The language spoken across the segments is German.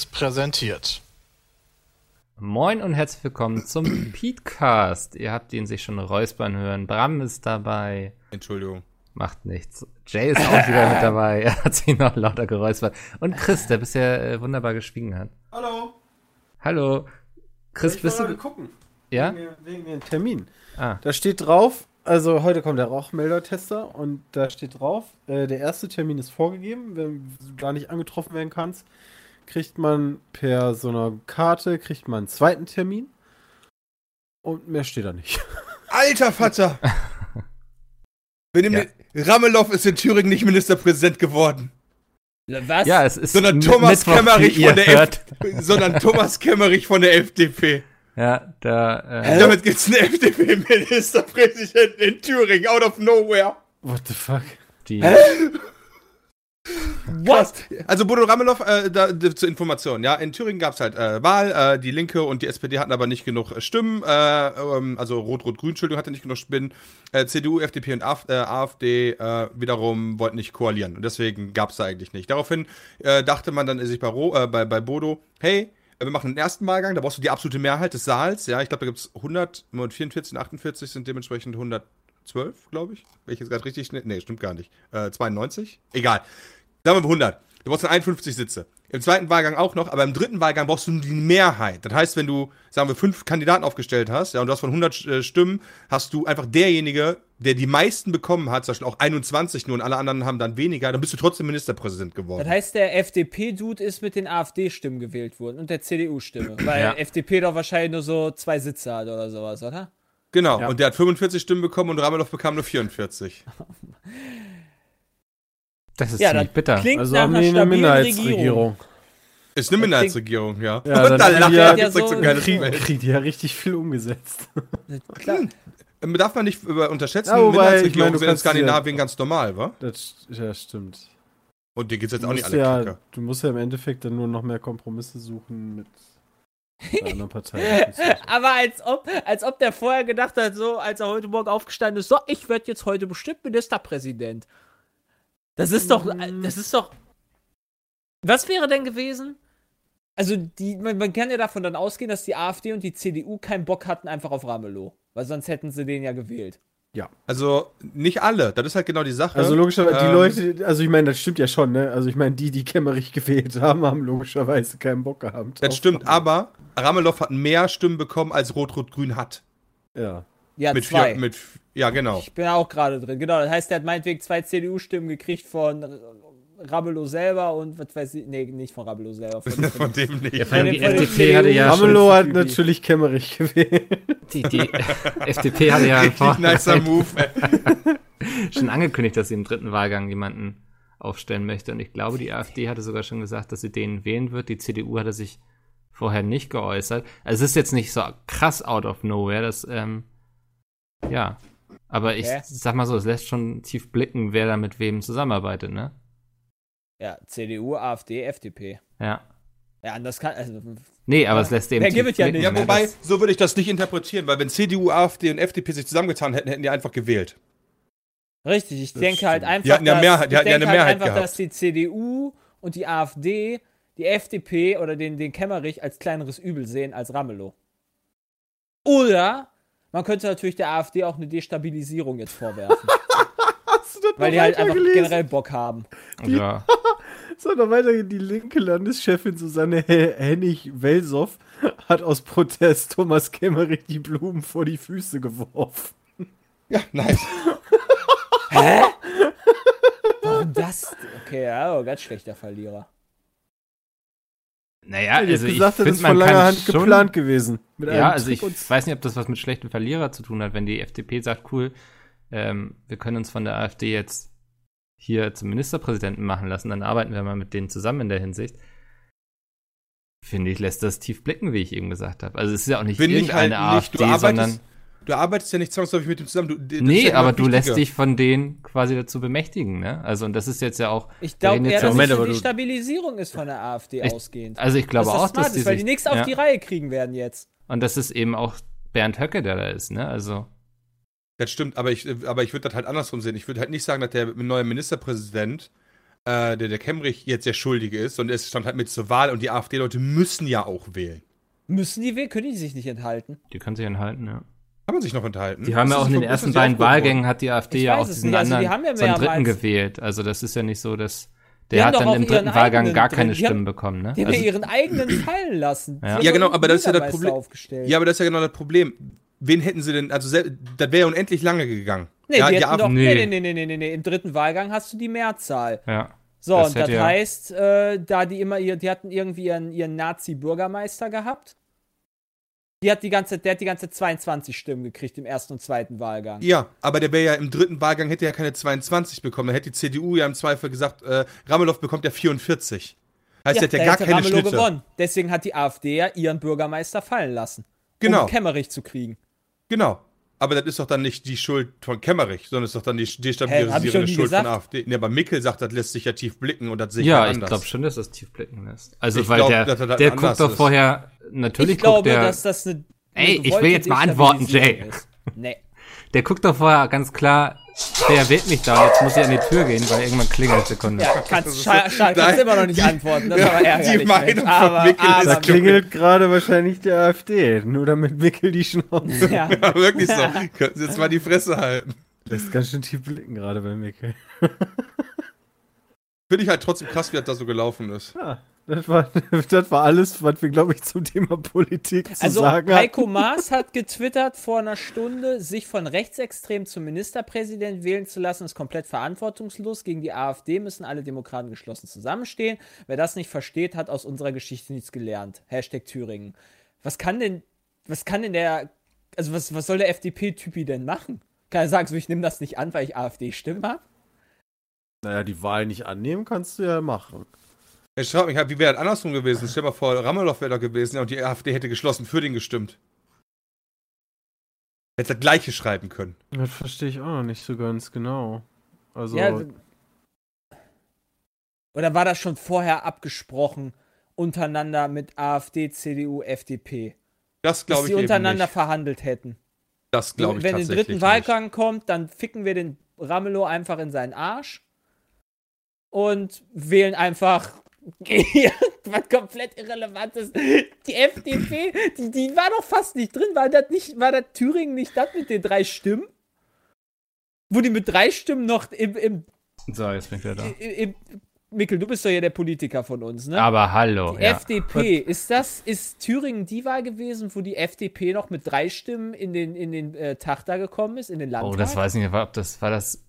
Seriös präsentiert. Moin und herzlich willkommen zum Petecast. Ihr habt ihn sich schon räuspern hören. Bram ist dabei. Entschuldigung. Macht nichts. Jay ist auch wieder mit dabei. Er hat sich noch lauter geräuspert. Und Chris, der bisher äh, wunderbar geschwiegen hat. Hallo. Hallo. Chris, ich bist du. gucken. Ja? Wegen, wegen dem Termin. Ah. Da steht drauf, also heute kommt der Rauchmelder-Tester und da steht drauf, äh, der erste Termin ist vorgegeben. Wenn du da nicht angetroffen werden kannst, kriegt man per so einer Karte, kriegt man einen zweiten Termin. Und mehr steht da nicht. Alter Vater! Wir nehmen den, Ramelow ist in Thüringen nicht Ministerpräsident geworden, Was? Ja, es ist sondern Thomas Mittwoch, Kemmerich von der hört. F sondern Thomas Kemmerich von der FDP. Ja, da. Äh, Damit gibt's einen FDP-Ministerpräsidenten in Thüringen, out of nowhere. What the fuck? die. Krass. Also Bodo Ramelow, äh, da, zur Information, ja, in Thüringen gab's halt äh, Wahl, äh, die Linke und die SPD hatten aber nicht genug äh, Stimmen, äh, ähm, also Rot-Rot-Grün, Entschuldigung, hatte nicht genug Stimmen, äh, CDU, FDP und AF, AfD wiederum wollten nicht koalieren und deswegen gab's da eigentlich nicht. Daraufhin dachte man dann sich bei, bei, bei Bodo, hey, wir machen den ersten Wahlgang, da brauchst du die absolute Mehrheit des Saals, ja, ich glaube, da gibt's 100, 44 und 48 sind dementsprechend 112, glaube ich, wenn ich jetzt gerade richtig schnell, nee, stimmt gar nicht, äh, 92, egal. Sagen wir 100. Du brauchst dann 51 Sitze. Im zweiten Wahlgang auch noch, aber im dritten Wahlgang brauchst du die Mehrheit. Das heißt, wenn du, sagen wir, fünf Kandidaten aufgestellt hast, ja, und du hast von 100 äh, Stimmen, hast du einfach derjenige, der die meisten bekommen hat, zum Beispiel auch 21 nur und alle anderen haben dann weniger, dann bist du trotzdem Ministerpräsident geworden. Das heißt, der FDP-Dude ist mit den AfD-Stimmen gewählt worden und der CDU-Stimme. Weil Ja. FDP doch wahrscheinlich nur so zwei Sitze hat oder sowas, oder? genau. Ja. Und der hat 45 Stimmen bekommen und Ramelow bekam nur 44. Das ist Ja, ziemlich das bitter. klingt Also nach haben einer eine Minderheitsregierung. Regierung. Ist eine Das Minderheitsregierung, ja. Ja, und dann lacht er, ja- so so- kriegt die ja richtig viel umgesetzt. Klar. Ähm, Darf man nicht über- unterschätzen, Ja, wobei, ich Minderheitsregierungen sind in Skandinavien ganz normal, wa? Das, ja, stimmt. Und die geht's jetzt auch nicht alle ja, kacke. du musst ja im Endeffekt dann nur noch mehr Kompromisse suchen mit anderen Partei. Aber als ob, als ob der vorher gedacht hat, so, als er heute Morgen aufgestanden ist, so, ich werde jetzt heute bestimmt Ministerpräsident. Das ist doch, Mm. das ist doch. Was wäre denn gewesen? Also, die, man, man kann ja davon dann ausgehen, dass die AfD und die CDU keinen Bock hatten einfach auf Ramelow. Weil sonst hätten sie den ja gewählt. Also nicht alle, das ist halt genau die Sache. Also logischerweise, die Ähm, Leute, also ich meine, das stimmt ja schon, ne? Also ich meine, die, die Kämmerich gewählt haben, haben logischerweise keinen Bock gehabt. Das stimmt, Ramelow. aber Ramelow hat mehr Stimmen bekommen, als Rot-Rot-Grün hat. Ja. Ja, mit zwei. Vier, mit, ja, genau. Ich bin auch gerade drin. Genau, das heißt, der hat meinetwegen zwei CDU-Stimmen gekriegt von Ramelow selber und was weiß ich. Nee, nicht von Ramelow selber. Von, Von von, dem nicht. Ja, allem die Von FDP hatte ja schon, Ramelow hat natürlich Kämmerich gewählt. die, die FDP hatte ja Richtig nicer Move. ey. schon angekündigt, dass sie im dritten Wahlgang jemanden aufstellen möchte. Und ich glaube, die AfD hatte sogar schon gesagt, dass sie den wählen wird. Die CDU hatte sich vorher nicht geäußert. Also es ist jetzt nicht so krass out of nowhere, das, ähm, ja. Aber ich sag mal so, es lässt schon tief blicken, wer da mit wem zusammenarbeitet, ne? ja, CDU, AfD, FDP. Ja. Ja, anders kann. Also, Nee, aber es lässt eben Wer tief gibt ja blicken, nicht. Ja, ne? wobei, so würde ich das nicht interpretieren, weil wenn CDU, AfD und FDP sich zusammengetan hätten, hätten die einfach gewählt. richtig, ich Das denke halt stimmt. einfach. Die hatten ja dass- Mehrheit- die ich hatten ja denke eine Mehrheit halt einfach, gehabt. dass die CDU und die AfD die FDP oder den, den Kämmerich als kleineres Übel sehen als Ramelow. Oder man könnte natürlich der AfD auch eine Destabilisierung jetzt vorwerfen. Hast du das weil noch die halt einfach weitergelesen? generell Bock haben. ja. So, noch weiter die linke Landeschefin Susanne He- Hennig-Welsow hat aus Protest Thomas Kämmerich die Blumen vor die Füße geworfen. Ja, nice. Warum das? Okay, ja, aber ganz schlechter Verlierer. Naja, also ich gesagt, das finde, ist von langer Hand schon, geplant gewesen. Ja, also Trick ich weiß nicht, ob das was mit schlechten Verlierer zu tun hat, wenn die FDP sagt, cool, ähm, wir können uns von der AfD jetzt hier zum Ministerpräsidenten machen lassen, dann arbeiten wir mal mit denen zusammen in der Hinsicht. Finde ich, lässt das tief blicken, wie ich eben gesagt habe. Also es ist ja auch nicht Bin ich halt irgendeine nicht. AfD, sondern du arbeitest ja nicht zwangsläufig mit dem zusammen. Du, nee, ja aber du lässt dich von denen quasi dazu bemächtigen, ne? Also und das ist jetzt ja auch Ich glaube eher, dass es Moment, für aber die Stabilisierung ist von der AfD Ich- ausgehend. also ich glaube dass das auch, smart dass die ist, weil sich, die nichts auf ja. die Reihe kriegen werden jetzt. und das ist eben auch Bernd Höcke, der da ist, ne? Also Das stimmt, aber ich, aber ich würde das halt andersrum sehen. Ich würde halt nicht sagen, dass der neue Ministerpräsident äh, der, der Kemmerich jetzt der Schuldige ist, sondern es stand halt mit zur Wahl und die AfD-Leute müssen ja auch wählen. Müssen die wählen? Können die sich nicht enthalten? Die können sich enthalten, ja. Kann man sich noch enthalten? Die haben Ist ja auch in den ersten beiden Wahlgängen hat die AfD Ich ja auch es diesen nicht. Also die anderen, haben ja so einen dritten gewählt. Also das ist ja nicht so, dass der hat dann im dritten Wahlgang gar drin. keine Die haben- Stimmen bekommen, ne? Die haben ja Also, ihren eigenen fallen lassen. Ja. Ja, genau, aber das ist ja das Problem. Aufgestellt. Ja, aber das ist ja genau das Problem. Wen hätten sie denn, also das wäre ja unendlich lange gegangen. nee, ja, die hätten doch, nee. Nee. Nee, nee, nee, nee, nee, Im dritten Wahlgang hast du die Mehrzahl. ja. So, Das und das heißt, äh, da die immer ihr, die hatten irgendwie ihren, ihren Nazi-Bürgermeister gehabt. Die hat die ganze, der hat die ganze 22 Stimmen gekriegt im ersten und zweiten Wahlgang. Ja, aber der wäre ja im dritten Wahlgang, hätte ja keine 22 bekommen. Dann hätte die CDU ja im Zweifel gesagt, äh, Ramelow bekommt ja 44. Heißt, der hat ja da gar hätte keine Ramelow Schnitte. gewonnen. Deswegen hat die AfD ja ihren Bürgermeister fallen lassen. Genau. Um Kemmerich zu kriegen. Genau. Aber das ist doch dann nicht die Schuld von Kemmerich, sondern ist doch dann die ich destabilisierende Schuld gesagt. von AfD. Ne, aber Mickel sagt, das lässt sich ja tief blicken und das sehe ich Ja, halt ich anders. glaube schon, dass das tief blicken lässt. Also, Ich weil glaub, der, er da der anders guckt doch ist. vorher, natürlich ich glaube, der, dass das eine. eine Ey, ich will jetzt mal antworten, Jay. ist. Nee. der guckt doch vorher ganz klar, wer wählt mich da? Jetzt muss ich an die Tür gehen, weil irgendwann klingelt Sekunde. Ja, kannst, scha scha kannst immer noch nicht antworten. Das ist Ja, aber ärgerlich. die Meinung Mensch. von aber, Mikkel ist Da aber, klingelt gerade wahrscheinlich die AfD, nur damit Mickel die Schnauze. ja. Ja, wirklich so. Könnten Sie jetzt mal die Fresse halten. Das ist ganz schön tief blicken gerade bei Mickel. Finde ich halt trotzdem krass, wie das da so gelaufen ist. Ja, das war, das war alles, was wir, glaube ich, zum Thema Politik zu Also sagen Heiko Maas hat getwittert vor einer Stunde, sich von Rechtsextrem zum Ministerpräsident wählen zu lassen, ist komplett verantwortungslos. Gegen die AfD müssen alle Demokraten geschlossen zusammenstehen. Wer das nicht versteht, hat aus unserer Geschichte nichts gelernt. Hashtag Thüringen. Was kann denn, was kann denn der, also was, was soll der FDP-Typi denn machen? Kann er sagen, so ich nehme das nicht an, weil ich AfD-Stimmen habe? Naja, die Wahl nicht annehmen kannst du ja machen. Ich frage mich halt, wie wäre das andersrum gewesen? Stell dir mal vor, Ramelow wäre da gewesen und die AfD hätte geschlossen für den gestimmt. Hätte das Gleiche schreiben können. Das verstehe ich auch noch nicht so ganz genau. Also, Ja, oder war das schon vorher abgesprochen untereinander mit AfD, CDU, FDP? Das dass glaube ich sie eben untereinander nicht. verhandelt hätten. Das glaube ich Wenn der tatsächlich dritten Wahlgang kommt, dann ficken wir den Ramelow einfach in seinen Arsch und wählen einfach was komplett Irrelevantes. Die FDP, die, die war doch fast nicht drin. War das nicht, war das Thüringen nicht das mit den drei Stimmen? Wo die mit drei Stimmen noch im, im, So, jetzt bin ich wieder da. im, im Mikkel, du bist doch ja der Politiker von uns, ne? Aber hallo, Die ja. FDP, ist das, ist Thüringen die Wahl gewesen, wo die FDP noch mit drei Stimmen in den, in den äh, Tag da gekommen ist, in den Landtag? Oh, das weiß ich nicht, ob das, war das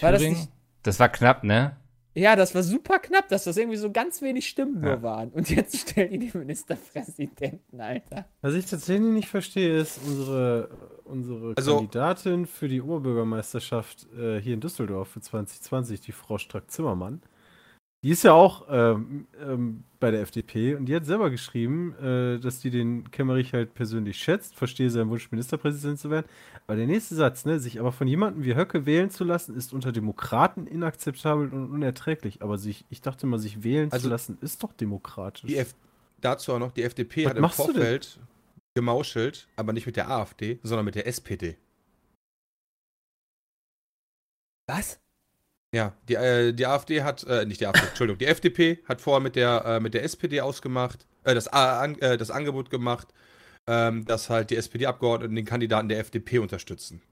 War das Thüringen? das war knapp, ne? Ja, das war super knapp, dass das irgendwie so ganz wenig Stimmen nur Ja. waren. Und jetzt stellen die den Ministerpräsidenten, Alter. was ich tatsächlich nicht verstehe, ist unsere, unsere Also- Kandidatin für die Oberbürgermeisterschaft äh, hier in Düsseldorf für 2020, die Frau Strack-Zimmermann. Die ist ja auch ähm, ähm, bei der FDP und die hat selber geschrieben, äh, dass die den Kemmerich halt persönlich schätzt, verstehe seinen Wunsch, Ministerpräsident zu werden. Aber der nächste Satz, ne, sich aber von jemandem wie Höcke wählen zu lassen, ist unter Demokraten inakzeptabel und unerträglich. Aber sich, ich dachte mal, sich wählen Also- zu lassen, ist doch demokratisch. Die F dazu auch noch, die FDP Was hat im? Vorfeld gemauschelt, aber nicht mit der AfD, sondern mit der SPD. Was? Ja, die, äh, die AfD hat, äh, nicht die AfD, Entschuldigung, die FDP hat vorher mit der, äh, mit der SPD ausgemacht, äh, das, A- an, äh, das Angebot gemacht, ähm, dass halt die SPD-Abgeordneten den Kandidaten der FDP unterstützen.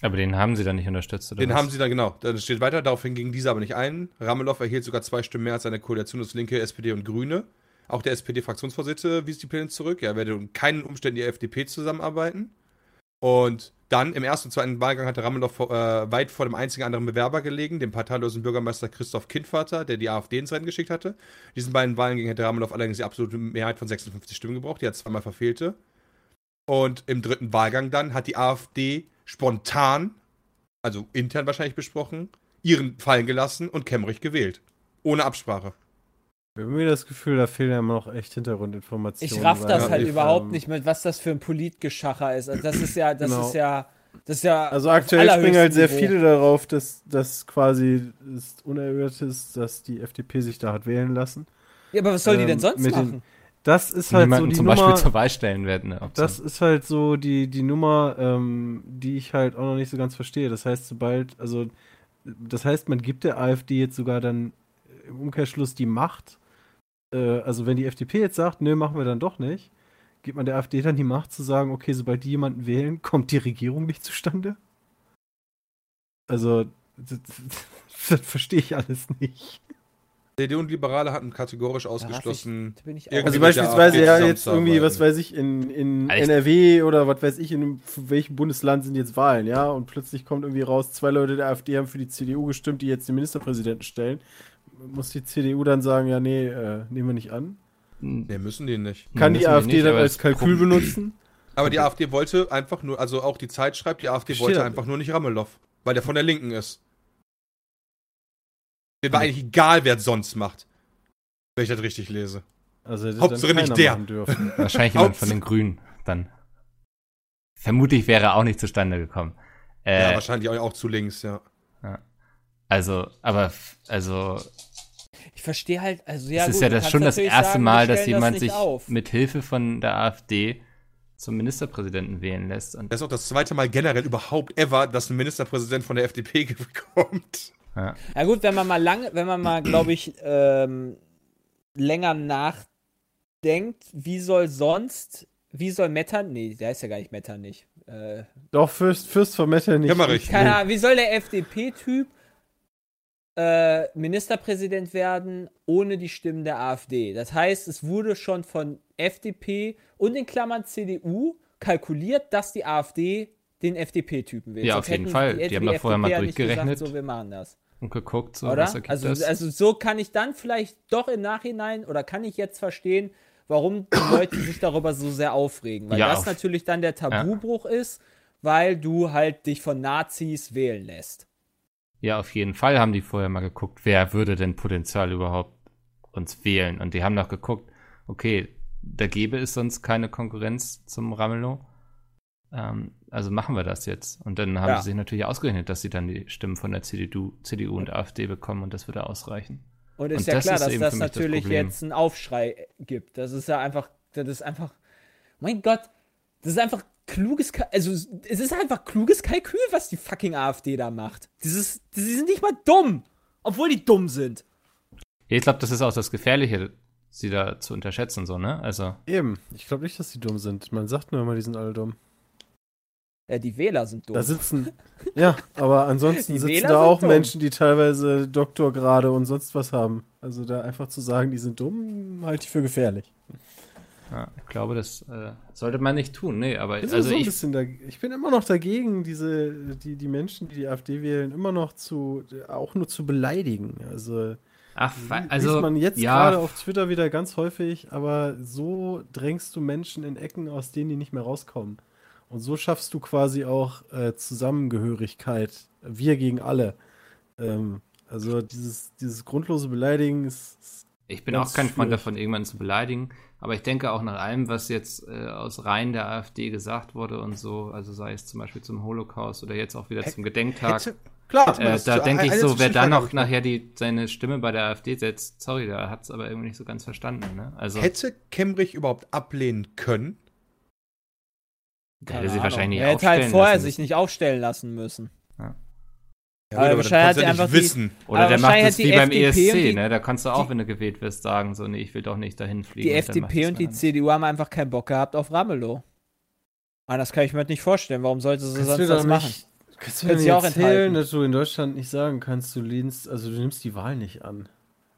Aber den haben sie dann nicht unterstützt, oder Den was? haben sie dann, genau, dann steht weiter, daraufhin gingen diese aber nicht ein. Ramelow erhielt sogar zwei Stimmen mehr als seine Koalition aus Linke, SPD und Grüne. Auch der SPD-Fraktionsvorsitzende wies die Pläne zurück. Er werde unter keinen Umständen die FDP zusammenarbeiten. Und dann im ersten und zweiten Wahlgang hatte Ramelow äh, weit vor dem einzigen anderen Bewerber gelegen, dem parteilosen Bürgermeister Christoph Kindvater, der die AfD ins Rennen geschickt hatte. In diesen beiden Wahlgängen hätte Ramelow allerdings die absolute Mehrheit von 56 Stimmen gebraucht, die er zweimal verfehlte. Und im dritten Wahlgang dann hat die AfD spontan, also intern wahrscheinlich besprochen, ihren fallen gelassen und Kemmerich gewählt. Ohne Absprache. Ich habe mir das Gefühl, da fehlen ja immer noch echt Hintergrundinformationen. Ich raff das halt ähm, überhaupt nicht mit, was das für ein Politgeschacher ist. Also das ist ja, das Genau. ist ja, das ist ja. Also aktuell springen halt sehr viele darauf, dass das quasi ist unerhört ist, dass die FDP sich da hat wählen lassen. Ja, aber was soll die ähm, denn sonst mit den- machen? Das ist halt so Niemanden die zum Nummer. Beispiel zur Wahl stellen werden. Ne? das ist halt so die, die Nummer, ähm, die ich halt auch noch nicht so ganz verstehe. Das heißt, sobald, also das heißt, man gibt der AfD jetzt sogar dann im Umkehrschluss die Macht. Äh, also wenn die FDP jetzt sagt, nö, machen wir dann doch nicht, gibt man der AfD dann die Macht zu sagen, okay, sobald die jemanden wählen, kommt die Regierung nicht zustande? Also, das, das verstehe ich alles nicht. CDU und Liberale hatten kategorisch ausgeschlossen. Da ich Also beispielsweise ja jetzt irgendwie, was weiß ich, in, in Echt? NRW oder was weiß ich, in welchem Bundesland sind jetzt Wahlen, ja? Und plötzlich kommt irgendwie raus, zwei Leute der AfD haben für die CDU gestimmt, die jetzt den Ministerpräsidenten stellen. Muss die CDU dann sagen, ja, nee, äh, nehmen wir nicht an? Nee, müssen die nicht. Kann die AfD nicht, dann als das Kalkül benutzen? Aber die AfD wollte einfach nur, also auch die Zeit schreibt, die AfD wollte einfach nur nicht Ramelow, weil der von der Linken ist. Mir war eigentlich egal, wer es sonst macht. Wenn ich das richtig lese. Also Hauptsache nicht der. Wahrscheinlich jemand von den Grünen dann. Vermutlich wäre er auch nicht zustande gekommen. Äh, ja, wahrscheinlich auch, auch zu links, ja. also, aber, also, Ich verstehe halt, also ja, es ist gut, ja das schon das erste sagen, Mal, dass jemand nicht sich auf. mit Hilfe von der AfD zum Ministerpräsidenten wählen lässt. Und Das ist auch das zweite Mal generell überhaupt ever, dass ein Ministerpräsident von der FDP kommt. ja. Ja gut, wenn man mal lange, wenn man mal, glaube ich, ähm, länger nachdenkt, wie soll sonst, wie soll Mettern, nee, der ist ja gar nicht Metternich. Äh, Doch, Fürst, Fürst von Metternich. Kemmerich. keine Ahnung, wie soll der FDP-Typ äh, Ministerpräsident werden ohne die Stimmen der AfD? Das heißt, es wurde schon von FDP und in Klammern CDU kalkuliert, dass die AfD den FDP-Typen wählt. Ja, Sonst auf jeden Fall. hätte Die haben da vorher mal ja durchgerechnet. Gesagt, so, wir machen das. und geguckt, so, Oder? Also, das? also so kann ich dann vielleicht doch im Nachhinein oder kann ich jetzt verstehen, warum die Leute sich darüber so sehr aufregen. Weil Ja, das auf- natürlich dann der Tabubruch ist, weil du halt dich von Nazis wählen lässt. Ja, auf jeden Fall haben die vorher mal geguckt, wer würde denn potenziell überhaupt uns wählen. Und die haben noch geguckt, okay, da gäbe es sonst keine Konkurrenz zum Ramelow. Ähm, also machen wir das jetzt. Und dann haben Ja. sie sich natürlich ausgerechnet, dass sie dann die Stimmen von der CDU, CDU und AfD bekommen und das würde ausreichen. Und ist Und ja das klar, ist dass das das natürlich Problem. jetzt einen Aufschrei gibt. Das ist ja einfach, das ist einfach, mein Gott, das ist einfach kluges, also es ist einfach kluges Kalkül, was die fucking AfD da macht. Dieses, die sind nicht mal dumm, obwohl die dumm sind. Ich glaube, das ist auch das Gefährliche, sie da zu unterschätzen, so, ne? Also, Eben. Ich glaube nicht, dass die dumm sind. Man sagt nur immer, die sind alle dumm. Ja, die Wähler sind dumm. Da sitzen. ja, aber ansonsten Die sitzen Wähler da auch dumm. Menschen, die teilweise Doktorgrade und sonst was haben. Also da einfach zu sagen, die sind dumm, halte ich für gefährlich. Ja, ich glaube, das äh, sollte man nicht tun, nee, aber Ich bin, also so ein ich, bisschen da, ich bin immer noch dagegen, diese, die, die Menschen, die die AfD wählen, immer noch zu, auch nur zu beleidigen. Also, ach, also liest man jetzt ja, gerade auf Twitter wieder ganz häufig, aber so drängst du Menschen in Ecken, aus denen die nicht mehr rauskommen. Und so schaffst du quasi auch äh, Zusammengehörigkeit. Wir gegen alle. Ähm, also dieses, dieses grundlose Beleidigen ist, ist Ich bin auch kein Freund davon, irgendwann zu beleidigen. Aber ich denke auch nach allem, was jetzt äh, aus Reihen der AfD gesagt wurde und so, also sei es zum Beispiel zum Holocaust oder jetzt auch wieder zum Gedenktag, Hätte, klar, äh, da denke ich so, wer da noch ich nachher die, seine Stimme bei der AfD setzt, sorry, der hat es aber irgendwie nicht so ganz verstanden. Ne? Also Hätte Kemmerich überhaupt ablehnen können? der hätte sie wahrscheinlich Er nicht hätte halt vorher lassen sich nicht aufstellen lassen müssen. Ja, Aber gut, wahrscheinlich das hat ja einfach nicht die- wissen. Oder Aber der macht hat wie beim FDP ESC, die- ne? Da kannst du auch, die- wenn du gewählt wirst, sagen, so, nee, ich will doch nicht dahin fliegen. Die und FDP und die. CDU haben einfach keinen Bock gehabt auf Ramelow. Anders kann ich mir das nicht vorstellen. Warum sollte sie sonst du doch das machen? nicht, kannst du mir sie nicht auch erzählen, enthalten. dass du in Deutschland nicht sagen kannst, du lehnst, also du nimmst die Wahl nicht an.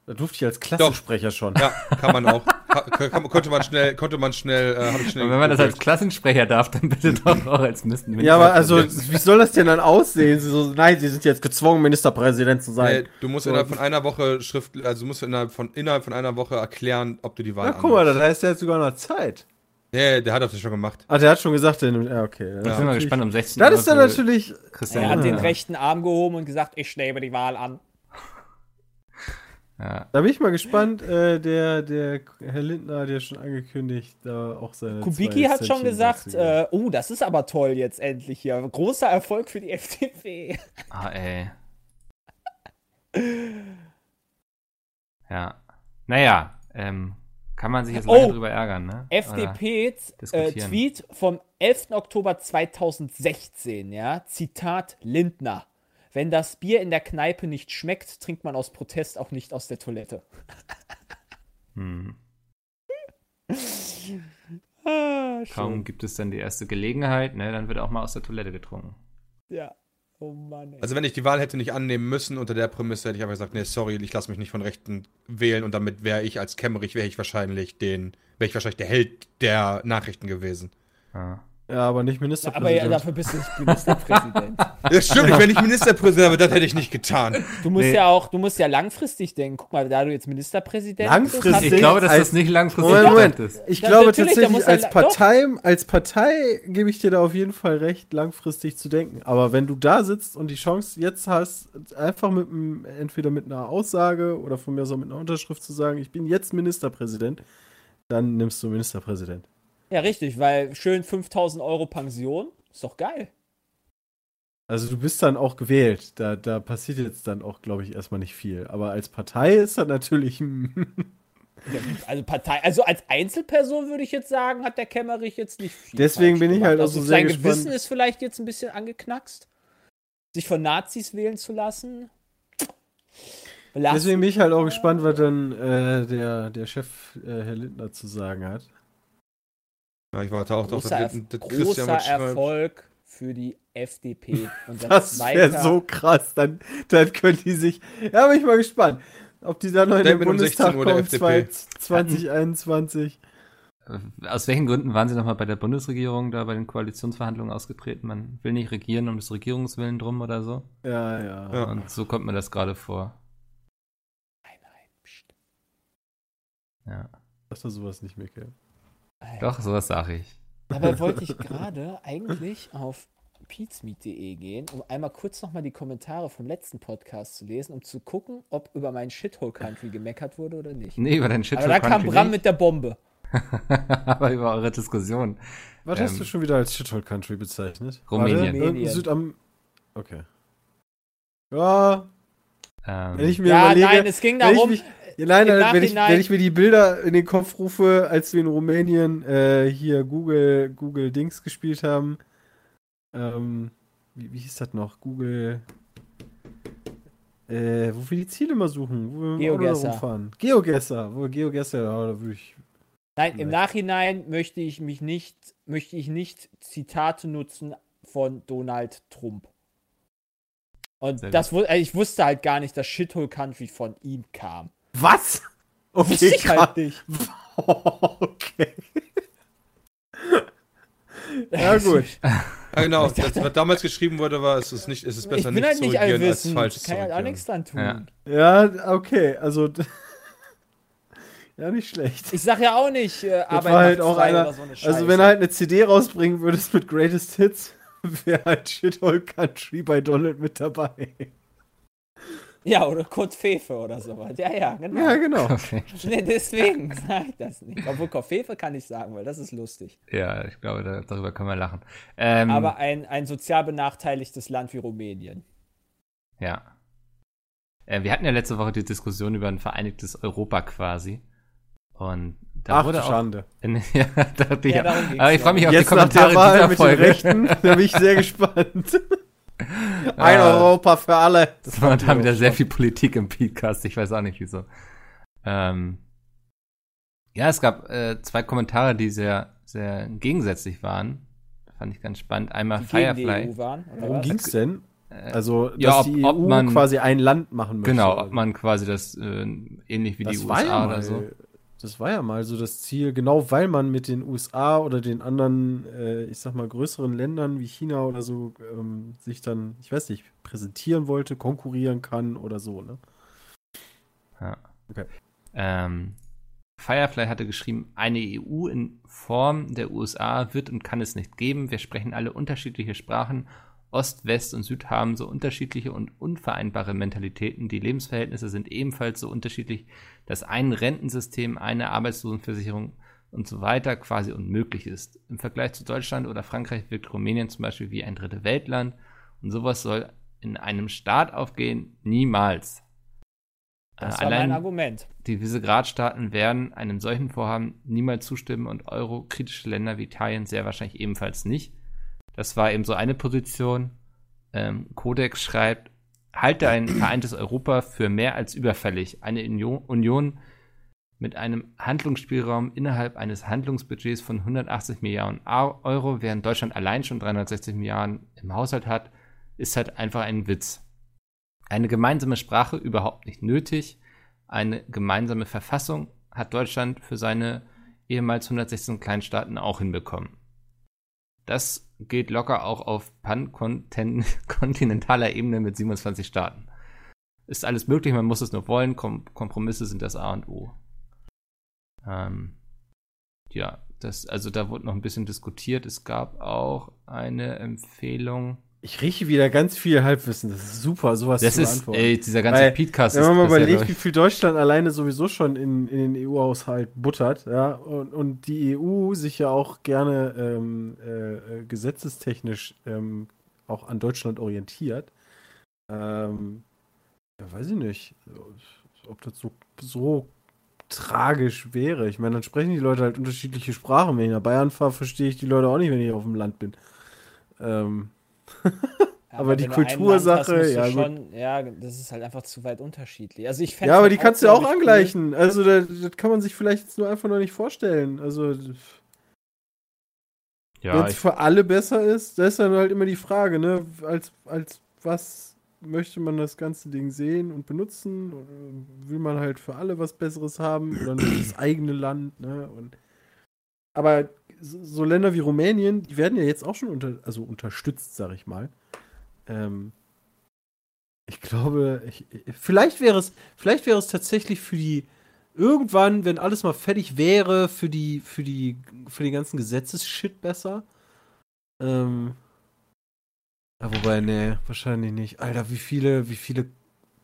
Da durfte ich als Klassensprecher schon. Ja, kann man auch. Konnte man schnell, konnte man schnell, äh, habe ich schnell Und wenn man das als. Klassensprecher darf, dann bitte doch auch als Misten. Ja, aber also, wie soll das denn dann aussehen? Sie so, nein, sie sind jetzt gezwungen, Ministerpräsident zu sein. Nee, du musst innerhalb von einer Woche Schrift, also du musst innerhalb von, innerhalb von einer Woche erklären, ob du die Wahl Na, guck mal, das heißt, der hat sogar noch Zeit. Nee, der hat das schon gemacht. Ah, der hat schon gesagt, der nimmt, ja, okay. Ich bin mal gespannt um 16 Das ist dann natürlich, Christian Er hat den rechten Arm gehoben und gesagt, ich nehme die Wahl an. Ja. da bin ich mal gespannt, äh, der, der Herr Lindner hat ja schon angekündigt, da auch seine Kubicki hat schon gesagt, äh, oh, das ist aber toll jetzt endlich hier. Großer Erfolg für die FDP. Ah, ey. Ja. Naja, ähm, kann man sich jetzt lange Oh. drüber ärgern, ne? FDP äh, vom 11. Oktober 2016, ja, Zitat Lindner. Wenn das Bier in der Kneipe nicht schmeckt, trinkt man aus Protest auch nicht aus der Toilette. Hm. Ah, Kaum gibt es dann die erste Gelegenheit, ne, dann wird auch mal aus der Toilette getrunken. Ja. Oh Mann. Ey. Also wenn ich die Wahl hätte nicht annehmen müssen, unter der Prämisse hätte ich einfach gesagt, nee, sorry, ich lasse mich nicht von Rechten wählen und damit wäre ich als Kämmerich, wäre ich wahrscheinlich den, wäre ich wahrscheinlich der Held der Nachrichten gewesen. Ah. Ja, aber nicht aber Ministerpräsident. ja, dafür bist du nicht Ministerpräsident. Das stimmt, ich wäre nicht Ministerpräsident, aber das hätte ich nicht getan. Du musst Nee. ja auch, du musst ja langfristig denken. Guck mal, da du jetzt Ministerpräsident Langfristig? bist, hast Ich glaube, dass das nicht langfristig Moment, Moment. ist. Ich Ja, glaube tatsächlich, als Partei, als Partei gebe ich dir da auf jeden Fall recht, langfristig zu denken. Aber wenn du da sitzt und die Chance jetzt hast, einfach mit einem, entweder mit einer Aussage oder von mir aus auch mit einer Unterschrift zu sagen, ich bin jetzt Ministerpräsident, dann nimmst du Ministerpräsident. Ja, richtig, weil schön 5000 Euro Pension ist doch geil. Also du bist dann auch gewählt. Da, da passiert jetzt dann auch, glaube ich, erstmal nicht viel. Aber als Partei ist das natürlich. Also Partei, also als Einzelperson würde ich jetzt sagen, hat der Kämmerich jetzt nicht viel. Deswegen bin ich halt auch also so sehr sein gespannt. Gewissen ist vielleicht jetzt ein bisschen angeknackst. Sich von Nazis wählen zu lassen. Belassen. Deswegen bin ich halt auch gespannt, was dann äh, der, der Chef, äh, Herr Lindner, zu sagen hat. Ja, ich warte auch drauf, großer, dass, Erf dass großer. Erfolg für die FDP. Und Das wäre so krass. Dann, dann können die sich. Ja, bin ich mal gespannt, ob die da noch in den Statement um 16 Bundestag kommen FDP. 2021. Aus welchen Gründen waren Sie nochmal bei der Bundesregierung da bei den Koalitionsverhandlungen ausgetreten? Man will nicht regieren um des Regierungswillen drum oder so. Ja, ja. Ja. Und so kommt mir das gerade vor. Nein, nein, pst. Ja. Sag doch sowas nicht, Mikkel. Alter. Doch, sowas sage ich. Dabei wollte ich gerade eigentlich auf peatsmeet.de gehen, um einmal kurz nochmal die Kommentare vom letzten Podcast zu lesen, um zu gucken, ob über meinen Shithole Country gemeckert wurde oder nicht. Nee, über deinen Shit Aber da kam Bram mit der Bombe. Aber über eure Diskussion. Was Ähm, hast du schon wieder als Shithole Country bezeichnet? Rumänien. Südam. Okay. Ja, Ähm, wenn ich mir Ja, überlege. nein, es ging darum, mich, ja, nein, im nein, wenn, ich, wenn ich mir die Bilder in den Kopf rufe, als wir in Rumänien äh, hier Google, Google Dings gespielt haben. Ähm, wie, wie hieß das noch? Google. Äh, wo wir die Ziele mal suchen, wo wir Geogesser. rumfahren. Geogesser, wo Geogesser, ja, da würde ich. Nein, im. Nachhinein möchte ich mich nicht, möchte ich nicht Zitate nutzen von Donald Trump. Und Sehr das äh, ich wusste halt gar nicht, dass Shithole Country von ihm kam. Was? Wusste Okay, ich halt nicht. okay. ja, gut. Ah, genau, das, was damals geschrieben wurde, war, es ist, nicht, es ist Ich besser nicht halt zu nicht regieren, als falsch zu Kann ja halt auch nichts dran tun. Ja. Ja, okay, also. ja, nicht schlecht. Ich sag ja auch nicht, äh, Arbeit war halt auch frei einer. oder so eine Also, wenn er halt eine CD rausbringen würdest mit Greatest Hits, wäre halt Shithole Country bei Donald mit dabei. Ja, oder Kurt Fefe oder sowas. Ja, ja, genau. Ja, genau. Okay. Nee, deswegen sag ich das nicht. Obwohl Kurt Fefe kann ich sagen, weil das ist lustig. Ja, ich glaube, da, darüber können wir lachen. Ähm, Aber ein, ein sozial benachteiligtes Land wie Rumänien. Ja. Äh, wir hatten ja letzte Woche die Diskussion über ein vereinigtes Europa quasi. Und da Ach, wurde auch. Schande. ja, dachte ich, Ja, ging's aber ich ja. freue mich auf die nach Kommentare der Wahl dieser mit Folge. den Rechten, da bin ich sehr gespannt. Ein Ah. Europa für alle. Das war da wieder sehr viel Politik im Podcast. Ich weiß auch nicht wieso. Ähm, ja, es gab äh, zwei Kommentare, die sehr, sehr gegensätzlich waren. Fand ich ganz spannend. Einmal Die gegen die Firefly. EU waren. Oder Worum was? ging's denn? Äh, Also, dass ja, ob- die ob EU man- quasi ein Land machen möchte. genau, ob man quasi das äh, ähnlich wie das die USA ja mal, oder so. Das war ja mal so das Ziel, genau weil man mit den USA oder den anderen, äh, ich sag mal, größeren Ländern wie China oder so ähm, sich dann, ich weiß nicht, präsentieren wollte, konkurrieren kann oder so, ne? Ja. Okay. Ähm, Firefly hatte geschrieben, eine EU in Form der USA wird und kann es nicht geben. Wir sprechen alle unterschiedliche Sprachen. Ost, West und Süd haben so unterschiedliche und unvereinbare Mentalitäten. Die Lebensverhältnisse sind ebenfalls so unterschiedlich, dass ein Rentensystem, eine Arbeitslosenversicherung und so weiter quasi unmöglich ist. Im Vergleich zu Deutschland oder Frankreich wirkt Rumänien zum Beispiel wie ein dritte Weltland und sowas soll in einem Staat aufgehen niemals. Das Äh, war mein Argument. die Visegrad-Staaten werden einem solchen Vorhaben niemals zustimmen und eurokritische Länder wie Italien sehr wahrscheinlich ebenfalls nicht. Das war eben so eine Position. Ähm, Codex schreibt, halte ein vereintes Europa für mehr als überfällig. Eine Union, mit einem Handlungsspielraum innerhalb eines Handlungsbudgets von 180 Milliarden Euro, während Deutschland allein schon 360 Milliarden im Haushalt hat, ist halt einfach ein Witz. Eine gemeinsame Sprache überhaupt nicht nötig. Eine gemeinsame Verfassung hat Deutschland für seine ehemals 116 Kleinstaaten auch hinbekommen. Das geht locker auch auf pankontinentaler Ebene mit 27 Staaten. Ist alles möglich, man muss es nur wollen. Kom Kompromisse sind das A und O. Ähm, ja, das, also da wurde noch ein bisschen diskutiert. Es gab auch eine Empfehlung. Ich rieche wieder ganz viel Halbwissen. Das ist super, sowas Das zu ist, beantworten. ey, dieser ganze Weil, Podcast Wenn man mal ja, überlegt, wie viel Deutschland alleine sowieso schon in, in den EU-Haushalt buttert, ja, und, und die EU sich ja auch gerne ähm, äh, äh, gesetzestechnisch ähm, auch an Deutschland orientiert, ähm, ja, weiß ich nicht, ob das so, so tragisch wäre. Ich meine, dann sprechen die Leute halt unterschiedliche Sprachen. Wenn ich nach Bayern fahre, verstehe ich die Leute auch nicht, wenn ich auf dem Land bin. Ähm, Aber die Kultursache, ja, gut. schon, ja, das ist halt einfach zu weit unterschiedlich. Also ich Ja, aber halt die kannst du ja auch ich, angleichen. Also das, das kann man sich vielleicht jetzt nur einfach noch nicht vorstellen. Also ja, wenn es für alle besser ist, da ist dann halt immer die Frage, ne? Als, als was möchte man das ganze Ding sehen und benutzen? Will man halt für alle was Besseres haben oder nur das eigene Land, ne? Und, aber so, Länder wie Rumänien, die werden ja jetzt auch schon unter, also unterstützt, sag ich mal. Ähm, ich glaube, ich, vielleicht wäre es, vielleicht wäre es tatsächlich für die irgendwann, wenn alles mal fertig wäre, für die, für die, für den ganzen Gesetzesshit besser. Ähm, ja, wobei, nee, wahrscheinlich nicht. Alter, wie viele, wie viele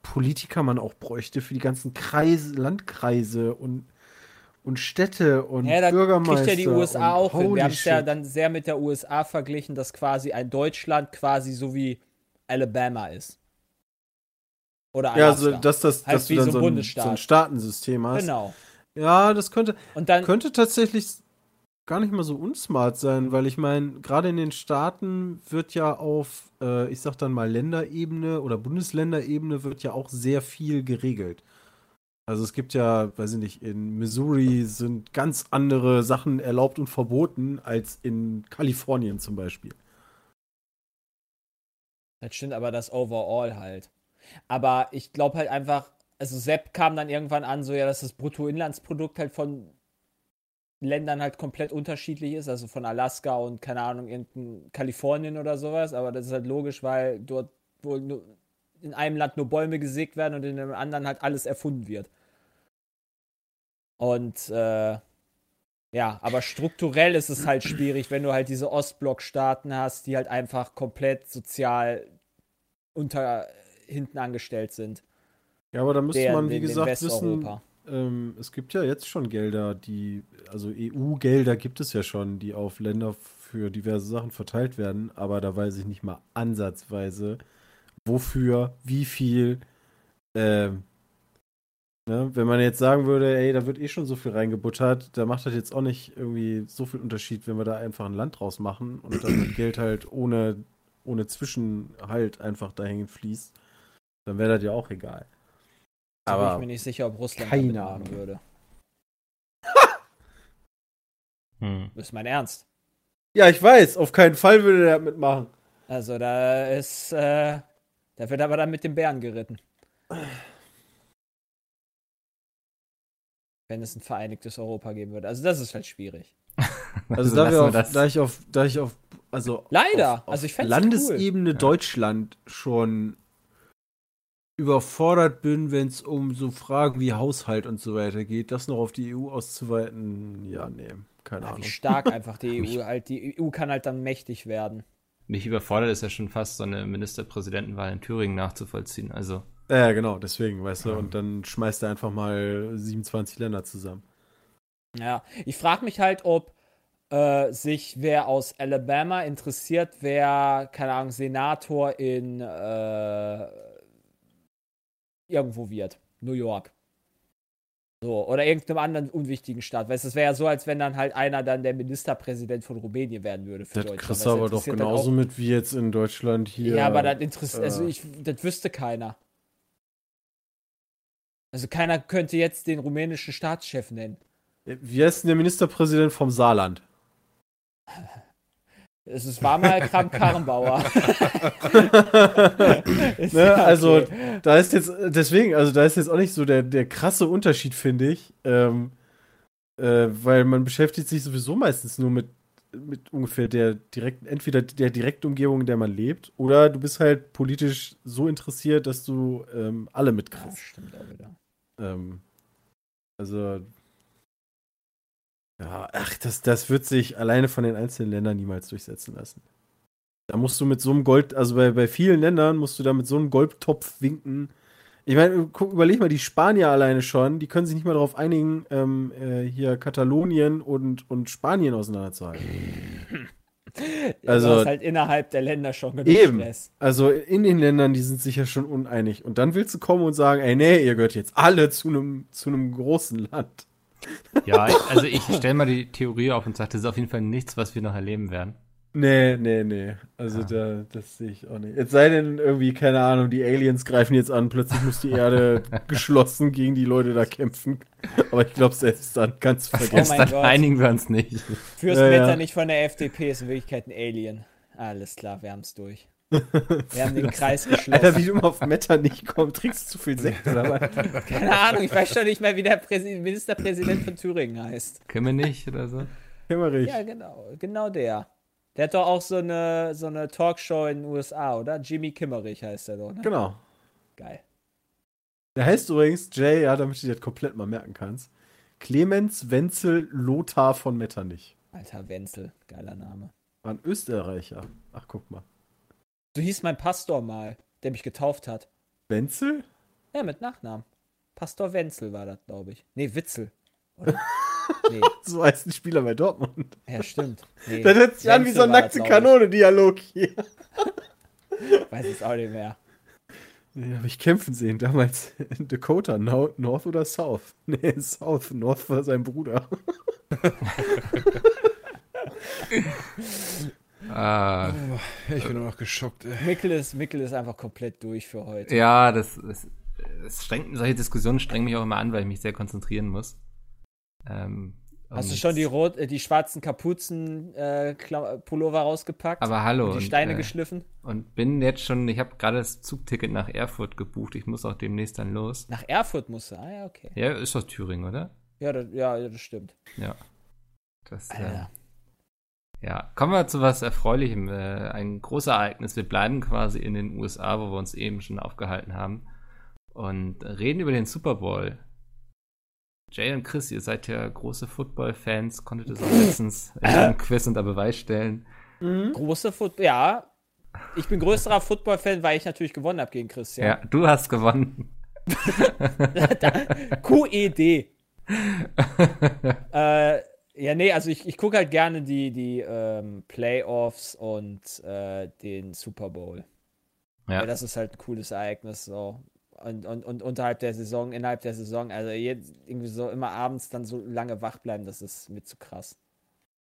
Politiker man auch bräuchte für die ganzen Kreise, Landkreise und, und Städte und Ja, da Bürgermeister. kriegt ja die USA auch hin. Wir haben es ja dann sehr mit der USA verglichen, dass quasi ein Deutschland quasi so wie Alabama ist. Oder Ja, Alaska. also, dass, das, Halt dass du dann so ein Bundesstaat. so ein Staatensystem hast. Genau. Ja, das könnte, dann, könnte tatsächlich gar nicht mal so unsmart sein, weil ich meine, gerade in den Staaten wird ja auf, äh, ich sag dann mal Länderebene oder Bundesländerebene wird ja auch sehr viel geregelt. Also es gibt ja, weiß ich nicht, in Missouri sind ganz andere Sachen erlaubt und verboten als in Kalifornien zum Beispiel. das stimmt aber das Overall halt. Aber ich glaube halt einfach, also Sepp kam dann irgendwann an, so ja, dass das Bruttoinlandsprodukt halt von Ländern halt komplett unterschiedlich ist, also von Alaska und keine Ahnung, irgendein Kalifornien oder sowas, aber das ist halt logisch, weil dort wohl nur in einem Land nur Bäume gesägt werden und in dem anderen halt alles erfunden wird. Und äh, ja, aber strukturell ist es halt schwierig, wenn du halt diese Ostblock-Staaten hast, die halt einfach komplett sozial unter hinten angestellt sind. Ja, aber da müsste Der man, wie gesagt, wissen, ähm, es gibt ja jetzt schon Gelder, die, also EU-Gelder gibt es ja schon, die auf Länder für diverse Sachen verteilt werden, aber da weiß ich nicht mal ansatzweise, wofür, wie viel. Ähm, ne? Wenn man jetzt sagen würde, ey, da wird eh schon so viel reingebuttert, da macht das jetzt auch nicht irgendwie so viel Unterschied, wenn wir da einfach ein Land draus machen und dann das Geld halt ohne, ohne Zwischenhalt einfach dahin fließt, dann wäre das ja auch egal. Da bin ich Aber mir nicht sicher, ob Russland keine Ahnung. würde. hm. Das ist mein Ernst. Ja, ich weiß, auf keinen Fall würde der mitmachen. Also da ist, äh, da wird aber dann mit dem Bären geritten. Wenn es ein vereinigtes Europa geben würde. Also das ist halt schwierig. Also, lassen da, auf, da ich auf, da ich auf, also Leider. auf, auf Also ich Landesebene Ja. Deutschland schon überfordert bin, wenn es um so Fragen wie Haushalt und so weiter geht, das noch auf die EU auszuweiten, ja, nee, keine Ja, Ahnung. wie stark einfach die EU halt, die EU kann halt dann mächtig werden. Mich überfordert es ja schon fast, so eine Ministerpräsidentenwahl in Thüringen nachzuvollziehen. Also, Ja, genau, deswegen, weißt du, und dann schmeißt er einfach mal 27 Länder zusammen. Ja, ich frage mich halt, ob äh, sich wer aus Alabama interessiert, wer, keine Ahnung, Senator in äh, irgendwo wird. New York. So, oder irgendeinem anderen unwichtigen Staat. Weißt du, es wäre ja so, als wenn dann halt einer dann der Ministerpräsident von Rumänien werden würde für Das Deutschland. kriegst du, aber doch genauso auch- mit wie jetzt in Deutschland hier. Ja, aber das interessiert, also äh, ich, das wüsste keiner. Also keiner könnte jetzt den rumänischen Staatschef nennen. Wie heißt denn der Ministerpräsident vom Saarland? Es ist- war mal Kram Karrenbauer. Ne, ja also okay. da ist jetzt, deswegen, also da ist jetzt auch nicht so der, der krasse Unterschied, finde ich. Ähm, äh, weil man beschäftigt sich sowieso meistens nur mit, mit ungefähr der direkten, entweder der direkten Umgebung, in der man lebt, oder du bist halt politisch so interessiert, dass du ähm, alle mitkriegst. stimmt auch wieder. Ähm, also. Ja, ach, das, das wird sich alleine von den einzelnen Ländern niemals durchsetzen lassen. Da musst du mit so einem Gold, also bei, bei vielen Ländern musst du da mit so einem Goldtopf winken. Ich meine, guck, überleg mal, die Spanier alleine schon, die können sich nicht mal darauf einigen, ähm, äh, hier Katalonien und, und Spanien auseinanderzuhalten. Ja, Also- du hast halt innerhalb der Länder schon genug Eben. Stress. Also in den Ländern, die sind sich ja schon uneinig. Und dann willst du kommen und sagen, ey, nee, ihr gehört jetzt alle zu einem zu einem großen Land. Ja, also ich stelle mal die Theorie auf und sage, das ist auf jeden Fall nichts, was wir noch erleben werden. Nee, nee, nee. Also da, das sehe ich auch nicht. Es sei denn irgendwie, keine Ahnung, die Aliens greifen jetzt an, plötzlich muss die Erde geschlossen gegen die Leute da kämpfen. Aber ich glaube, selbst dann kannst du Oh vergessen. mein dann Gott. einigen wir uns nicht. Fürst Ja, Wetter ja. nicht von der FDP ist in Wirklichkeit ein Alien. Alles klar, wir haben es durch. Wir haben den Kreis geschlossen. Alter, wie du immer auf Meta nicht kommst, trinkst du zu viel Sekt oder was? Keine Ahnung, ich weiß schon nicht mehr, wie der Präsi Ministerpräsident von Thüringen heißt. Können wir nicht oder so? Kämmerich. Ja, genau, genau der. Der hat doch auch so eine, so eine Talkshow in den USA, oder? Jimmy Kimmerich heißt der doch, ne? Genau. Geil. Der heißt übrigens Jay, ja, damit du dir das komplett mal merken kannst. Clemens Wenzel Lothar von Metternich. Alter Wenzel, geiler Name. War ein Österreicher. Ach, guck mal. So hieß mein Pastor mal, der mich getauft hat. Wenzel? Ja, mit Nachnamen. Pastor Wenzel war das, glaube ich. Nee, Witzel. Oder? nee, So heißt ein Spieler bei Dortmund. ja, stimmt. Nee, Das hört sich an wie so ein nackte ich. Kanone-Dialog hier. Weiß es auch nicht mehr. Den habe ich kämpfen sehen, damals in Dakota, no North oder South? Nee, South. North war sein Bruder. Ah, Ich bin nur noch geschockt, ey. Mickel ist, Mickel ist einfach komplett durch für heute. ja, das, das, das strengt, solche Diskussionen strengen mich auch immer an, weil ich mich sehr konzentrieren muss. Ähm, Hast du und- schon die, rot, äh, die schwarzen Kapuzen äh, rausgepackt? Aber hallo. Und die und, Steine äh, geschliffen? Und bin jetzt schon, ich habe gerade das Zugticket nach Erfurt gebucht. Ich muss auch demnächst dann los. Nach Erfurt musst du. Ah ja, okay. Ja, ist aus Thüringen, oder? Ja, das, ja, das stimmt. Ja. Das, äh, ja, kommen wir zu was Erfreulichem. Äh, ein großes Ereignis. Wir bleiben quasi in den USA, wo wir uns eben schon aufgehalten haben. Und reden über den Super Bowl. Jay und Chris, ihr seid ja große Football-Fans, konntet es auch letztens in einem Quiz unter Beweis stellen. Große Football. Ja. Ich bin größerer Football-Fan, weil ich natürlich gewonnen habe gegen Christian. Ja, du hast gewonnen. QED. äh, ja, nee, also ich, ich gucke halt gerne die, die ähm, Playoffs und äh, den Super Bowl. Ja. Ja, das ist halt ein cooles Ereignis so. Und, und, und unterhalb der Saison, innerhalb der Saison, also jetzt irgendwie so immer abends dann so lange wach bleiben, das ist mir zu krass.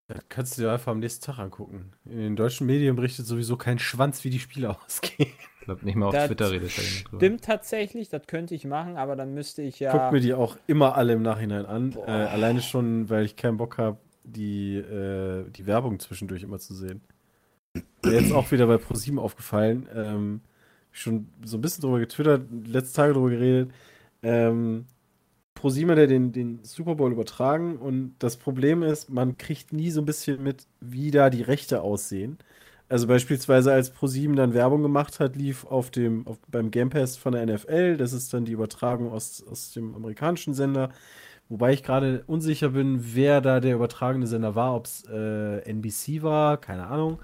Das kannst du dir einfach am nächsten Tag angucken. In den deutschen Medien berichtet sowieso kein Schwanz, wie die Spiele ausgehen. Ich glaube, nicht mal auf Das Twitter redet er drüber. Stimmt tatsächlich, das könnte ich machen, aber dann müsste ich ja. Guck mir die auch immer alle im Nachhinein an. Äh, alleine schon, weil ich keinen Bock habe, die, äh, die Werbung zwischendurch immer zu sehen. Mir jetzt auch wieder bei ProSieben aufgefallen. Ähm, schon so ein bisschen drüber getwittert, letzte Tage drüber geredet. Ähm, ProSieben hat ja den, den Super Bowl übertragen und das Problem ist, man kriegt nie so ein bisschen mit, wie da die Rechte aussehen. Also beispielsweise als ProSieben dann Werbung gemacht hat, lief auf dem, auf, beim Game Pass von der NFL, das ist dann die Übertragung aus, aus dem amerikanischen Sender, wobei ich gerade unsicher bin, wer da der übertragende Sender war, ob es äh, NBC war, keine Ahnung.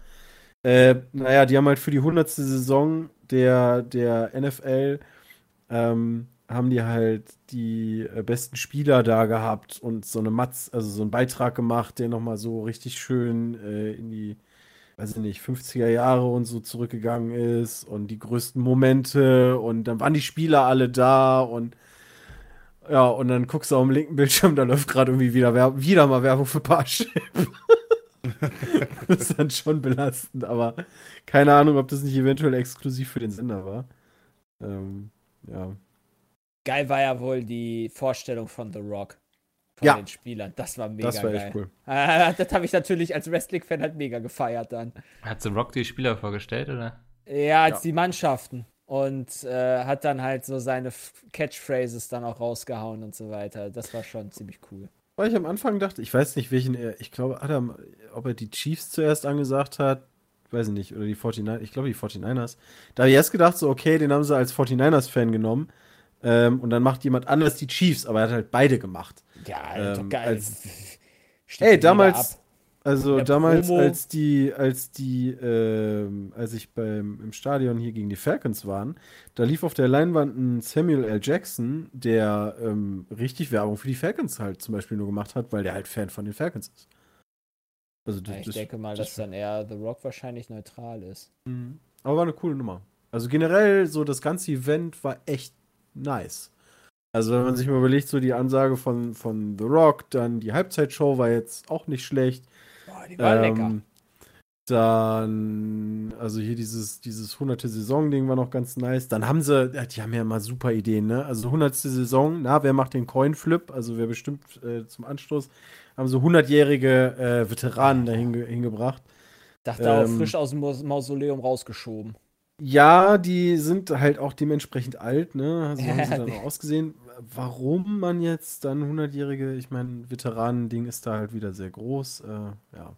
Äh, naja, die haben halt für die 100. Saison der, der NFL ähm, haben die halt die äh, besten Spieler da gehabt und so eine Matz, also so einen Beitrag gemacht, der nochmal so richtig schön äh, in die, weiß ich nicht, 50er Jahre und so zurückgegangen ist und die größten Momente und dann waren die Spieler alle da und Ja, und dann guckst du auf dem linken Bildschirm, da läuft gerade irgendwie wieder, Werb wieder mal Werbung für Parship. das ist dann schon belastend, aber keine Ahnung, ob das nicht eventuell exklusiv für den Sender war. Ähm, ja. Geil war ja wohl die Vorstellung von The Rock. Von Ja. den Spielern. Das war mega Das war geil. echt cool. Das habe ich natürlich als Wrestling-Fan halt mega gefeiert dann. Hat The Rock die Spieler vorgestellt, oder? Ja, als Ja. die Mannschaften. Und äh, hat dann halt so seine Catchphrases dann auch rausgehauen und so weiter. Das war schon ziemlich cool. Weil ich am Anfang dachte, ich weiß nicht, welchen er, ich glaube, er, ob er die Chiefs zuerst angesagt hat, weiß ich nicht, oder die 49ers, ich glaube die 49ers. Da habe ich erst gedacht, so, okay, den haben sie als 49ers-Fan genommen. Ähm, und dann macht jemand anders die Chiefs, aber er hat halt beide gemacht. Ja, Ähm, doch geil. als- Ey, damals. Also Der damals, Promo. als die, als die, ähm, als ich beim, im Stadion hier gegen die Falcons waren, da lief auf der Leinwand ein Samuel L. Jackson, der ähm, richtig Werbung für die Falcons halt zum Beispiel nur gemacht hat, weil der halt Fan von den Falcons ist. Also Ja, das, ich das, denke mal, das- dass dann eher The Rock wahrscheinlich neutral ist. Mhm. Aber war eine coole Nummer. Also generell, so das ganze Event war echt nice. Also wenn man sich mal überlegt, so die Ansage von, von The Rock, dann die Halbzeitshow war jetzt auch nicht schlecht. Die war lecker. Ähm, Dann, also hier dieses, dieses 100. Saison-Ding war noch ganz nice. Dann haben sie, ja, die haben ja immer super Ideen, ne? Also 100. Saison, na, wer macht den Coin-Flip? Also wer bestimmt äh, zum Anstoß, haben so 100-jährige äh, Veteranen dahin ge- hingebracht. Dachte auch ähm, frisch aus dem Maus- Mausoleum rausgeschoben. Ja, die sind halt auch dementsprechend alt, ne? Also haben sie dann auch ausgesehen. Warum man jetzt dann 100-jährige, ich meine, Veteranen-Ding ist da halt wieder sehr groß. Äh, ja.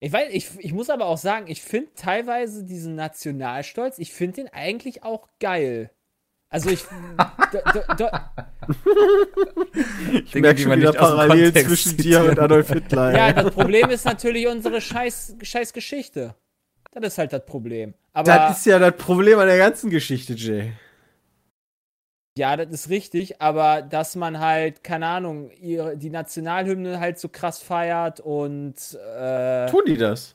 Ich weiß, ich, ich muss aber auch sagen, ich finde teilweise diesen Nationalstolz, ich finde den eigentlich auch geil. Also ich. da, da, da, Ich merke die schon man wieder parallel zwischen dir und Adolf Hitler. ja, das Problem ist natürlich unsere scheiß, scheiß Geschichte. Das ist halt das Problem. Aber das ist ja das Problem an der ganzen Geschichte, Jay. Ja, das ist richtig, aber dass man halt, keine Ahnung, ihre, die Nationalhymne halt so krass feiert und äh, Tun die das?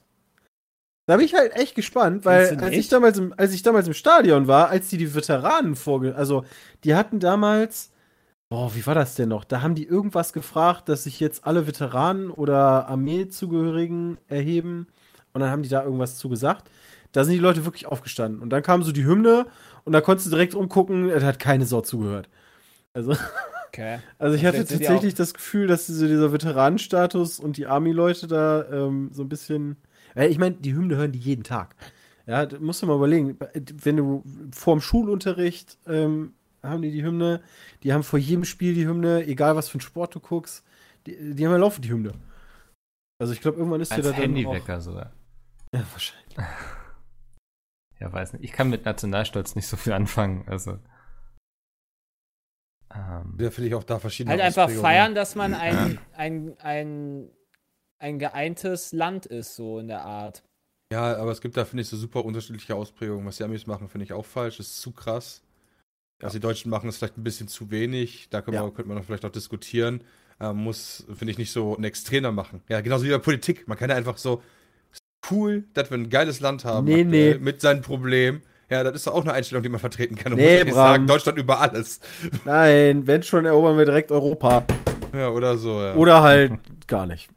Da bin ich halt echt gespannt, weil als ich, damals im, als ich damals im Stadion war, als die die Veteranen vorge... Also, die hatten damals... Boah, wie war das denn noch? Da haben die irgendwas gefragt, dass sich jetzt alle Veteranen oder Armeezugehörigen erheben. Und dann haben die da irgendwas zu gesagt. Da sind die Leute wirklich aufgestanden. Und dann kam so die Hymne und da konntest du direkt umgucken, da hat keine Sau zugehört. Also, okay. also ich Und hatte tatsächlich das Gefühl, dass diese, dieser Veteranenstatus und die Army-Leute da ähm, so ein bisschen. Ich meine, die Hymne hören die jeden Tag. Ja, musst du mal überlegen, wenn du vorm Schulunterricht ähm, haben die die Hymne, die haben vor jedem Spiel die Hymne, egal was für einen Sport du guckst, die, die haben ja laufend die Hymne. Also ich glaube, irgendwann ist dir Als da dann auch, Handywecker sogar. Ja, wahrscheinlich. Ja, weiß nicht. Ich kann mit Nationalstolz nicht so viel anfangen. Also. Ähm, Da finde ich auch da verschiedene Halt einfach feiern, dass man ein, ein, ein, ein geeintes Land ist, so in der Art. Ja, aber es gibt da, finde ich, so super unterschiedliche Ausprägungen. Was die Amis machen, finde ich auch falsch. Das ist zu krass. Was die Deutschen machen, ist vielleicht ein bisschen zu wenig. Da Ja. wir, könnte man vielleicht auch diskutieren. Ähm, muss, finde ich, nicht so ein Extremer machen. Ja, genauso wie bei Politik. Man kann ja einfach so, cool, dass wir ein geiles Land haben. Nee, aktuell, nee. Mit seinen Problemen. Ja, das ist doch auch eine Einstellung, die man vertreten kann. Und Nee, muss sagen, Deutschland über alles. Nein, wenn schon, erobern wir direkt Europa. Ja, oder so, ja. Oder halt gar nicht.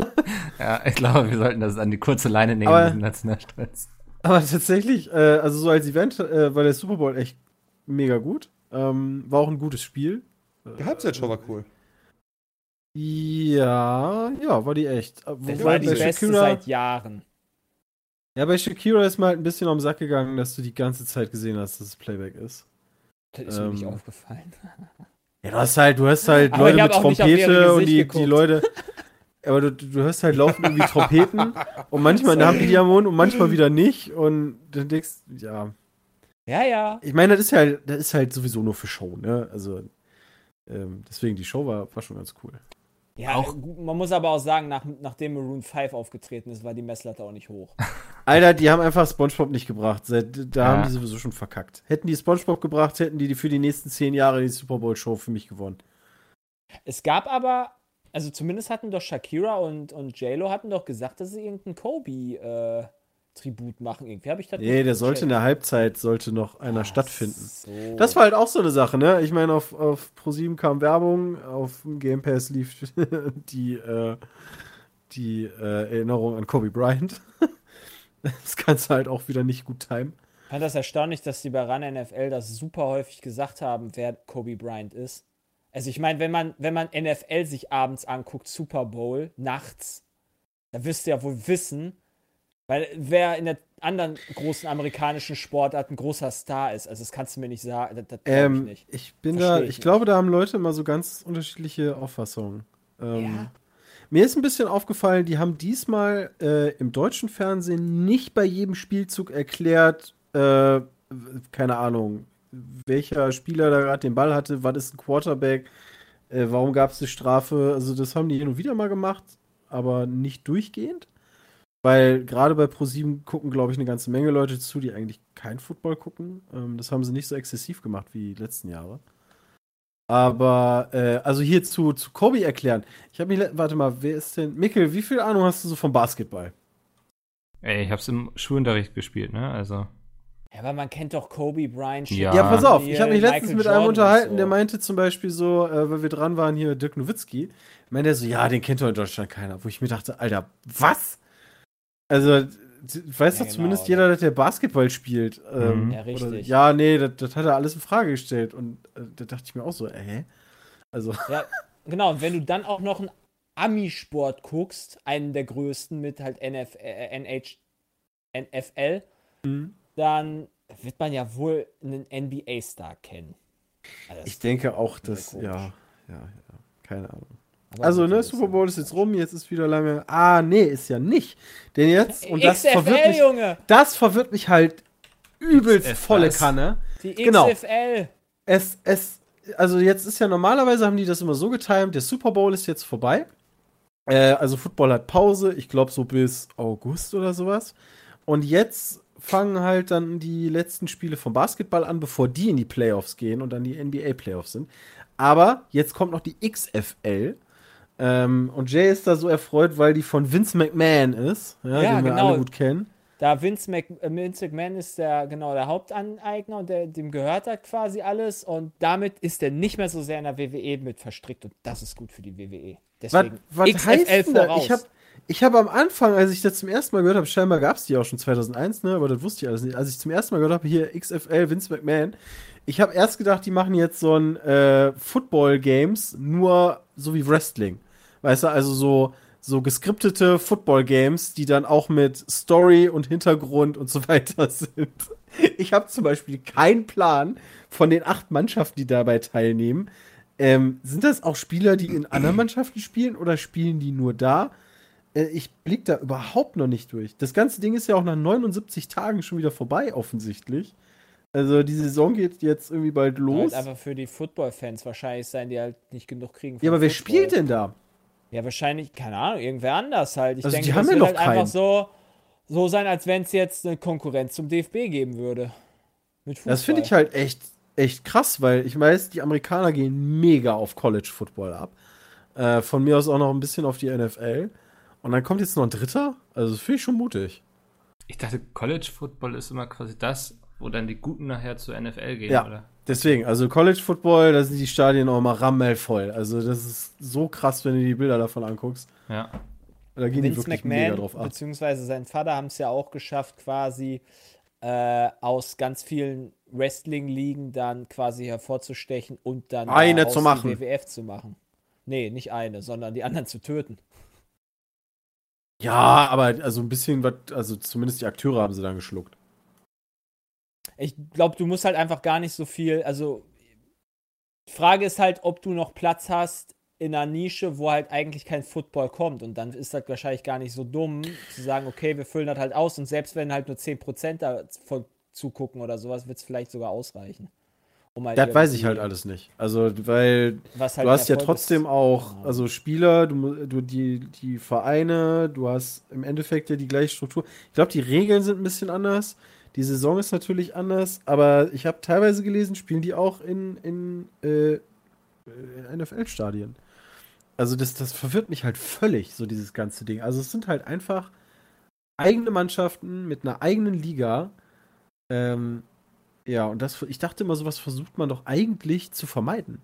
ja, ich glaube, wir sollten das an die kurze Leine nehmen, Aber- diesen Nationalstolz. Aber tatsächlich, äh, also so als Event äh, war der Super Bowl echt mega gut. Ähm, war auch ein gutes Spiel. die Halbzeitshow war cool. Ja, ja, war die echt. Äh, Das war die beste Shakira- seit Jahren. Ja, bei Shakira ist mir halt ein bisschen am Sack gegangen, dass du die ganze Zeit gesehen hast, dass es Playback ist. Das ist mir nicht Ähm, aufgefallen. Ja, du hast halt, du hast halt Aber Leute mit Trompete und die, die. Leute. Aber du, du hörst halt laufen irgendwie Trompeten und manchmal haben die die am Mund und manchmal wieder nicht. Und dann denkst ja. Ja, ja. Ich meine, das ist halt, das ist halt sowieso nur für Show, ne? Also, ähm, deswegen, die Show war, war schon ganz cool. Ja, Auch- gut, man muss aber auch sagen, nach, nachdem Maroon 5 aufgetreten ist, war die Messlatte auch nicht hoch. Alter, die haben einfach Spongebob nicht gebracht. Da Ja. haben die sowieso schon verkackt. Hätten die Spongebob gebracht, hätten die für die nächsten zehn Jahre die Super Bowl Show für mich gewonnen. Es gab aber, also zumindest hatten doch Shakira und, und J-Lo hatten doch gesagt, dass sie irgendeinen Kobe, äh, Tribut machen. Irgendwie habe ich das Nee, der sollte in der Halbzeit sollte noch einer Ach stattfinden. So. Das war halt auch so eine Sache, ne? Ich meine, auf, auf ProSieben kam Werbung, auf dem Game Pass lief die, äh, die äh, Erinnerung an Kobe Bryant. Das kannst du halt auch wieder nicht gut timen. Ich fand das erstaunlich, dass die bei RAN NFL das super häufig gesagt haben, wer Kobe Bryant ist. Also ich meine, wenn man, wenn man NFL sich abends anguckt, Super Bowl, nachts, da wirst du ja wohl wissen, weil wer in der anderen großen amerikanischen Sportart ein großer Star ist. Also das kannst du mir nicht sagen. Das, das glaub ich Ähm, nicht. ich bin Versteh da, ich ich nicht. glaube, da haben Leute immer so ganz unterschiedliche Auffassungen. Ähm, Ja. Mir ist ein bisschen aufgefallen, die haben diesmal äh, im deutschen Fernsehen nicht bei jedem Spielzug erklärt, äh, keine Ahnung, welcher Spieler da gerade den Ball hatte, was ist ein Quarterback, äh, warum gab es eine Strafe. Also das haben die hin und wieder mal gemacht, aber nicht durchgehend. Weil gerade bei ProSieben gucken, glaube ich, eine ganze Menge Leute zu, die eigentlich kein Football gucken. Ähm, das haben sie nicht so exzessiv gemacht wie die letzten Jahre. Aber, äh, also hier zu, zu Kobe erklären. Ich habe mich, warte mal, wer ist denn, Mikkel, wie viel Ahnung hast du so vom Basketball? Ey, ich hab's im Schulunterricht gespielt, ne? Also. Ja, aber man kennt doch Kobe Bryant. Ja. Ja, pass auf, ich habe mich letztens Michael mit einem Jordan unterhalten, und der so. meinte zum Beispiel so, äh, weil wir dran waren hier, Dirk Nowitzki, meinte er so, ja, den kennt doch in Deutschland keiner. Wo ich mir dachte, Alter, was? Also, weiß Ja, doch zumindest genau, jeder, dass der Basketball spielt. Ähm, Mhm. Ja, richtig. Oder, ja, nee, das, das hat er alles in Frage gestellt. Und äh, da dachte ich mir auch so, äh, also, Ja, genau. Und wenn du dann auch noch einen Ami-Sport guckst, einen der größten mit halt NF, äh, NH, NFL, Mhm. dann wird man ja wohl einen NBA-Star kennen. Also ich denke auch, dass, ja, ja, ja, keine Ahnung. Aber Also, ne, Super Bowl ist jetzt rum, jetzt ist wieder lange. Ah, nee, ist ja nicht. Denn jetzt, und das XFL, verwirrt mich, Junge! das verwirrt mich halt übelst XFL. volle Kanne. Die genau. XFL! Es, es, also jetzt ist ja normalerweise haben die das immer so getimt, der Super Bowl ist jetzt vorbei. Äh, also Football hat Pause, ich glaube so bis August oder sowas. Und jetzt fangen halt dann die letzten Spiele vom Basketball an, bevor die in die Playoffs gehen und dann die NBA Playoffs sind. Aber jetzt kommt noch die XFL. Ähm, und Jay ist da so erfreut, weil die von Vince McMahon ist, ja, Ja, den wir genau. alle gut kennen. Da Vince, Mc, äh, Vince McMahon ist der, genau, der Hauptaneigner und der, dem gehört halt quasi alles und damit ist er nicht mehr so sehr in der WWE mit verstrickt und das ist gut für die WWE. Was, Deswegen was heißt denn da? voraus. Ich habe ich hab am Anfang, als ich das zum ersten Mal gehört habe, scheinbar gab es die auch schon 2001, ne? aber das wusste ich alles nicht. Als ich zum ersten Mal gehört habe, hier XFL, Vince McMahon, ich habe erst gedacht, die machen jetzt so ein äh, Football-Games, nur so wie Wrestling. Weißt du, also so, so geskriptete Football-Games, die dann auch mit Story und Hintergrund und so weiter sind. Ich habe zum Beispiel keinen Plan von den acht Mannschaften, die dabei teilnehmen. Ähm, sind das auch Spieler, die in anderen Mannschaften spielen oder spielen die nur da? Äh, ich blick da überhaupt noch nicht durch. Das ganze Ding ist ja auch nach 79 Tagen schon wieder vorbei, offensichtlich. Also die Saison geht jetzt irgendwie bald los. Halt einfach für die Football-Fans wahrscheinlich sein, die halt nicht genug kriegen. Ja, aber wer Football. spielt denn da? Ja, wahrscheinlich, keine Ahnung, irgendwer anders halt. Ich Also, denke, die haben das ja wird noch halt einfach keinen. so, so sein, als wenn es jetzt eine Konkurrenz zum DFB geben würde. Das finde ich halt echt, echt krass, weil ich weiß, die Amerikaner gehen mega auf College Football ab. Äh, von mir aus auch noch ein bisschen auf die NFL. Und dann kommt jetzt noch ein Dritter. Also das finde ich schon mutig. Ich dachte, College Football ist immer quasi das, wo dann die Guten nachher zur NFL gehen, Ja. oder? Deswegen, also College Football, da sind die Stadien auch mal rammelvoll. Also das ist so krass, wenn du die Bilder davon anguckst. Ja. Da gehen die Vince wirklich mega McMahon, drauf ab. beziehungsweise sein Vater haben es ja auch geschafft, quasi äh, aus ganz vielen Wrestling-Ligen dann quasi hervorzustechen und dann Eine zu machen. die WWF zu machen. Nee, nicht eine, sondern die anderen zu töten. Ja, aber also ein bisschen was, also zumindest die Akteure haben sie dann geschluckt. Ich glaube, du musst halt einfach gar nicht so viel, also die Frage ist halt, ob du noch Platz hast in einer Nische, wo halt eigentlich kein Football kommt und dann ist das wahrscheinlich gar nicht so dumm zu sagen, okay, wir füllen das halt aus und selbst wenn halt nur 10% davon zugucken oder sowas, wird es vielleicht sogar ausreichen. Um halt Das weiß ich halt alles nicht. Also, weil halt du hast ja trotzdem ist. auch, also Spieler, du, du die, die Vereine, du hast im Endeffekt ja die gleiche Struktur. Ich glaube, die Regeln sind ein bisschen anders. Die Saison ist natürlich anders, aber ich habe teilweise gelesen, spielen die auch in, in äh, NFL-Stadien. Also das, das verwirrt mich halt völlig, so dieses ganze Ding. Also es sind halt einfach eigene Mannschaften mit einer eigenen Liga. Ähm, ja, und das, ich dachte immer, sowas versucht man doch eigentlich zu vermeiden.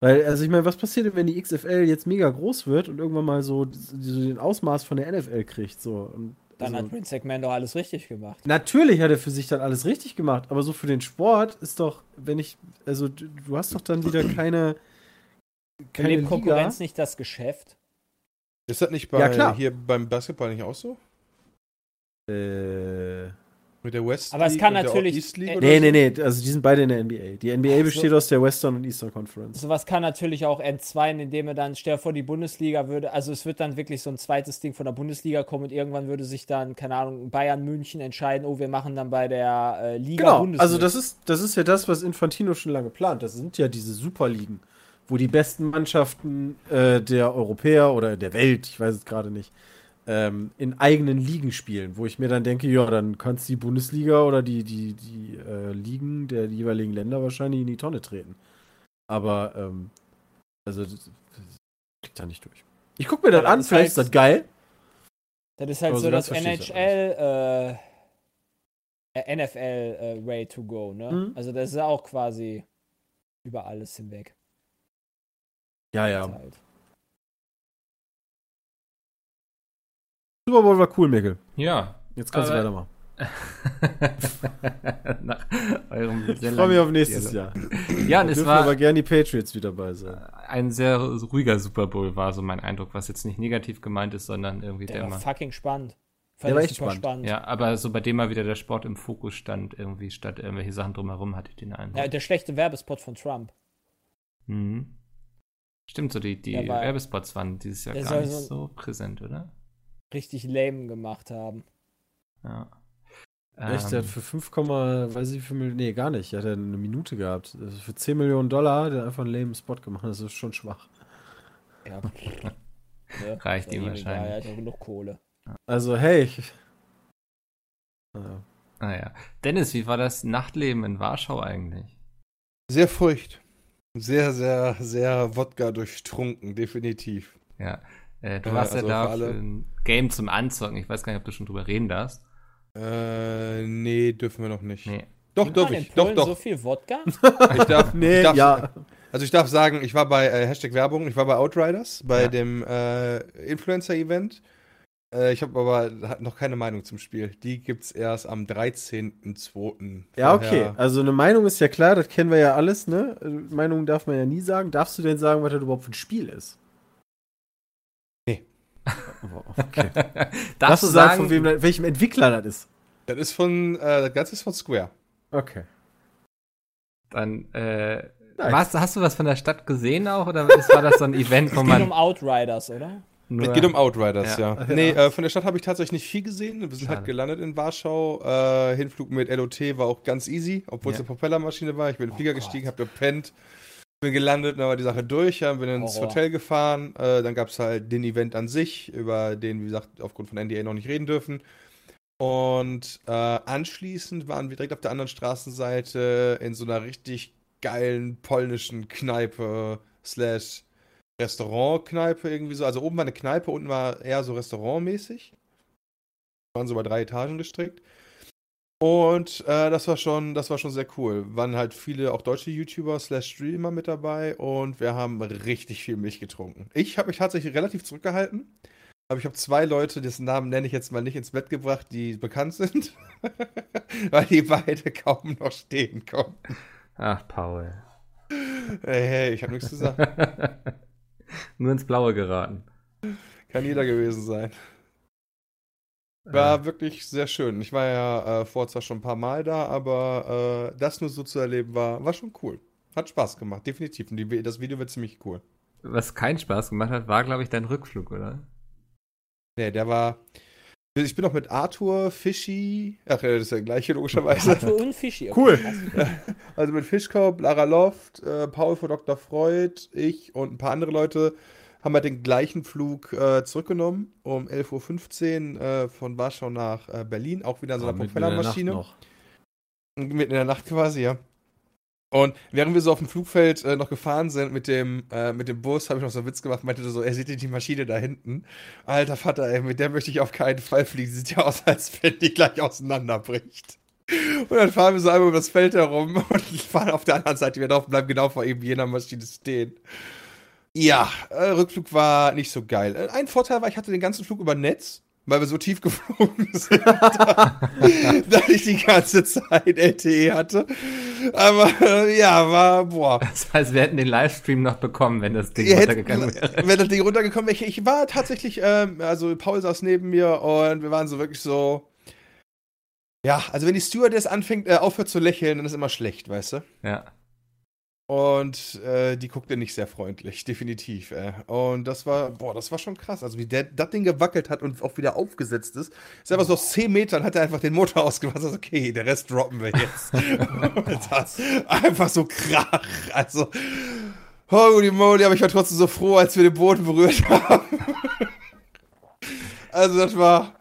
Weil, also ich meine, was passiert denn, wenn die XFL jetzt mega groß wird und irgendwann mal so, so den Ausmaß von der NFL kriegt? So. Und, Dann also, hat Vince McMahon doch alles richtig gemacht. Natürlich hat er für sich dann alles richtig gemacht, aber so für den Sport ist doch, wenn ich, also du du hast doch dann wieder keine, keine Liga. Konkurrenz nicht das Geschäft? Ist das nicht bei, Ja, klar. hier beim Basketball nicht auch so? Äh, Mit der West Aber es League kann und der natürlich- East League äh, oder nee, so? nee, nee, also die sind beide in der NBA. Die NBA Ach so. besteht aus der Western und Eastern Conference. Sowas kann natürlich auch entzweien, indem er dann, stell vor, die Bundesliga würde, also es wird dann wirklich so ein zweites Ding von der Bundesliga kommen und irgendwann würde sich dann, keine Ahnung, Bayern München entscheiden, oh, wir machen dann bei der äh, Liga Genau, Bundesliga. also das ist, das ist ja das, was Infantino schon lange plant. Das sind ja diese Superligen, wo die besten Mannschaften äh, der Europäer oder der Welt, ich weiß es gerade nicht, ähm, in eigenen Ligen spielen, wo ich mir dann denke, ja, dann kannst die Bundesliga oder die, die, die äh, Ligen der jeweiligen Länder wahrscheinlich in die Tonne treten. Aber, ähm, also, das, das kriegt da nicht durch. Ich gucke mir das Ja, an, vielleicht ist halt- das geil. Das ist halt so so ganz das das NHL, äh, äh, NFL äh, Way to go, ne? Mhm. Also das ist auch quasi über alles hinweg. Ja, ja. Halt. Super Bowl war cool, Mikkel. Ja. Jetzt kannst du weitermachen. Nach eurem Ich freue mich auf nächstes. Jahr. Ja, und Da es dürfen war aber gerne die Patriots wieder bei sein. ein sehr ruhiger Super Bowl, war so mein Eindruck, was jetzt nicht negativ gemeint ist, sondern irgendwie der, Der war mal. fucking spannend. Der war echt super spannend. Ja, aber so bei dem mal wieder der Sport im Fokus stand, irgendwie statt irgendwelche Sachen drumherum, hatte ich den Eindruck. Ja, der schlechte Werbespot von Trump. Mhm. Stimmt, so die, die Werbespots waren dieses Jahr gar nicht so- so präsent, oder? Richtig lame gemacht haben. Ja. Echt, der hat Ähm, für 5, weiß ich wie viel Millionen, nee, gar nicht. Er hat ja eine Minute gehabt. Also für 10 Millionen Dollar, der hat einfach einen lame Spot gemacht. Das ist schon schwach. Ja. ne? Reicht ihm wahrscheinlich. egal, Er hat ja genug Kohle. Also, hey. Ich, naja. Naja. Ah, Dennis, wie war das Nachtleben in Warschau eigentlich? Sehr feucht. Sehr, sehr, sehr Wodka durchtrunken, definitiv. Ja. Äh, du Ja, warst also ja da für alle- für ein Game zum Anzocken. Ich weiß gar nicht, ob du schon drüber reden darfst. Äh, nee, dürfen wir noch nicht. Nee. Doch, man in ich. Doch, doch. so viel Wodka? Ich darf, Nee, ich darf, ja. Also ich darf sagen, ich war bei äh, Hashtag Werbung, ich war bei Outriders, bei Ja. dem äh, Influencer-Event. Äh, ich habe aber noch keine Meinung zum Spiel. Die gibt's erst am 13.02. Ja, okay. Also, eine Meinung ist ja klar, das kennen wir ja alles, ne? Meinung darf man ja nie sagen. Darfst du denn sagen, was das überhaupt für ein Spiel ist? Okay. Darfst, Darfst du sagen, sagen, von wem, welchem Entwickler das ist? Das ist von, äh, das Ganze ist von Square. Okay. dann, äh, was, hast du was von der Stadt gesehen auch? Oder ist, war das so ein Event, wo Es geht man um Outriders, oder? nur... Es geht um Outriders, Ja. ja. Ja. Nee, äh, von der Stadt habe ich tatsächlich nicht viel gesehen. Wir sind Schade. halt gelandet in Warschau. Äh, Hinflug mit LOT war auch ganz easy, obwohl es Ja. eine Propellermaschine war. Ich bin in den Oh Flieger Gott. gestiegen, habe gepennt, bin gelandet, dann war die Sache durch, dann bin ins Horror. Hotel gefahren. Äh, dann gab es halt den Event an sich, über den, wie gesagt, aufgrund von NDA noch nicht reden dürfen. Und äh, anschließend waren wir direkt auf der anderen Straßenseite in so einer richtig geilen polnischen Kneipe slash Restaurantkneipe irgendwie so. Also oben war eine Kneipe, unten war eher so restaurantmäßig. Waren so bei drei Etagen gestrickt. Und äh, das war schon, das war schon sehr cool. Waren halt viele auch deutsche YouTuber slash Streamer mit dabei und wir haben richtig viel Milch getrunken. Ich habe mich tatsächlich relativ zurückgehalten. Aber ich habe zwei Leute, dessen Namen nenne ich jetzt mal nicht ins Bett gebracht, die bekannt sind. Weil die beide kaum noch stehen konnten. Ach, Paul. Hey, hey, ich habe nichts gesagt. nur ins Blaue geraten. Kann jeder gewesen sein. War wirklich sehr schön. Ich war ja äh, vor zwar schon ein paar Mal da, aber äh, das nur so zu erleben war, war schon cool. Hat Spaß gemacht, definitiv. Und die, das Video wird ziemlich cool. Was keinen Spaß gemacht hat, war, glaube ich, dein Rückflug, oder? Nee, der war. Ich bin noch mit Arthur, Fischi. Ach ja, das ist ja der gleiche, logischerweise. Arthur und Fischi. okay, Cool. Also mit Fischkopf, Lara Loft, äh, Paul von Dr. Freud, ich und ein paar andere Leute haben halt den gleichen Flug äh, zurückgenommen um 11.15 Uhr äh, von Warschau nach äh, Berlin, auch wieder in so einer Propellermaschine. Mitten in der Nacht quasi, ja. Und während wir so auf dem Flugfeld äh, noch gefahren sind mit dem, äh, mit dem Bus, habe ich noch so einen Witz gemacht, meinte so, er sieht die Maschine da hinten. Alter Vater, ey, mit der möchte ich auf keinen Fall fliegen. Sieht ja aus, als wenn die gleich auseinanderbricht. Und dann fahren wir so einmal über das Feld herum und fahren auf der anderen Seite wieder drauf und bleiben genau vor eben jener Maschine stehen. Ja, äh, Rückflug war nicht so geil. Äh, Ein Vorteil war, ich hatte den ganzen Flug über Netz, weil wir so tief geflogen sind, da, dass ich die ganze Zeit LTE hatte. Aber äh, ja, war, boah. Das heißt, wir hätten den Livestream noch bekommen, wenn das Ding Ihr runtergegangen wäre. Wenn das Ding runtergekommen wäre, ich, ich war tatsächlich, ähm, also Paul saß neben mir und wir waren so wirklich so. Ja, also wenn die Stewardess anfängt, äh, aufhört zu lächeln, dann ist immer schlecht, weißt du? Ja. Und äh, die guckte nicht sehr freundlich, definitiv. Äh. Und das war, boah, das war schon krass. Also wie der das Ding gewackelt hat und auch wieder aufgesetzt ist. Ist einfach so aus 10 Metern hat er einfach den Motor ausgemacht. Also, okay, der Rest droppen wir jetzt. das einfach so krach. Also, holy moly, aber ich war trotzdem so froh, als wir den Boden berührt haben. also das war.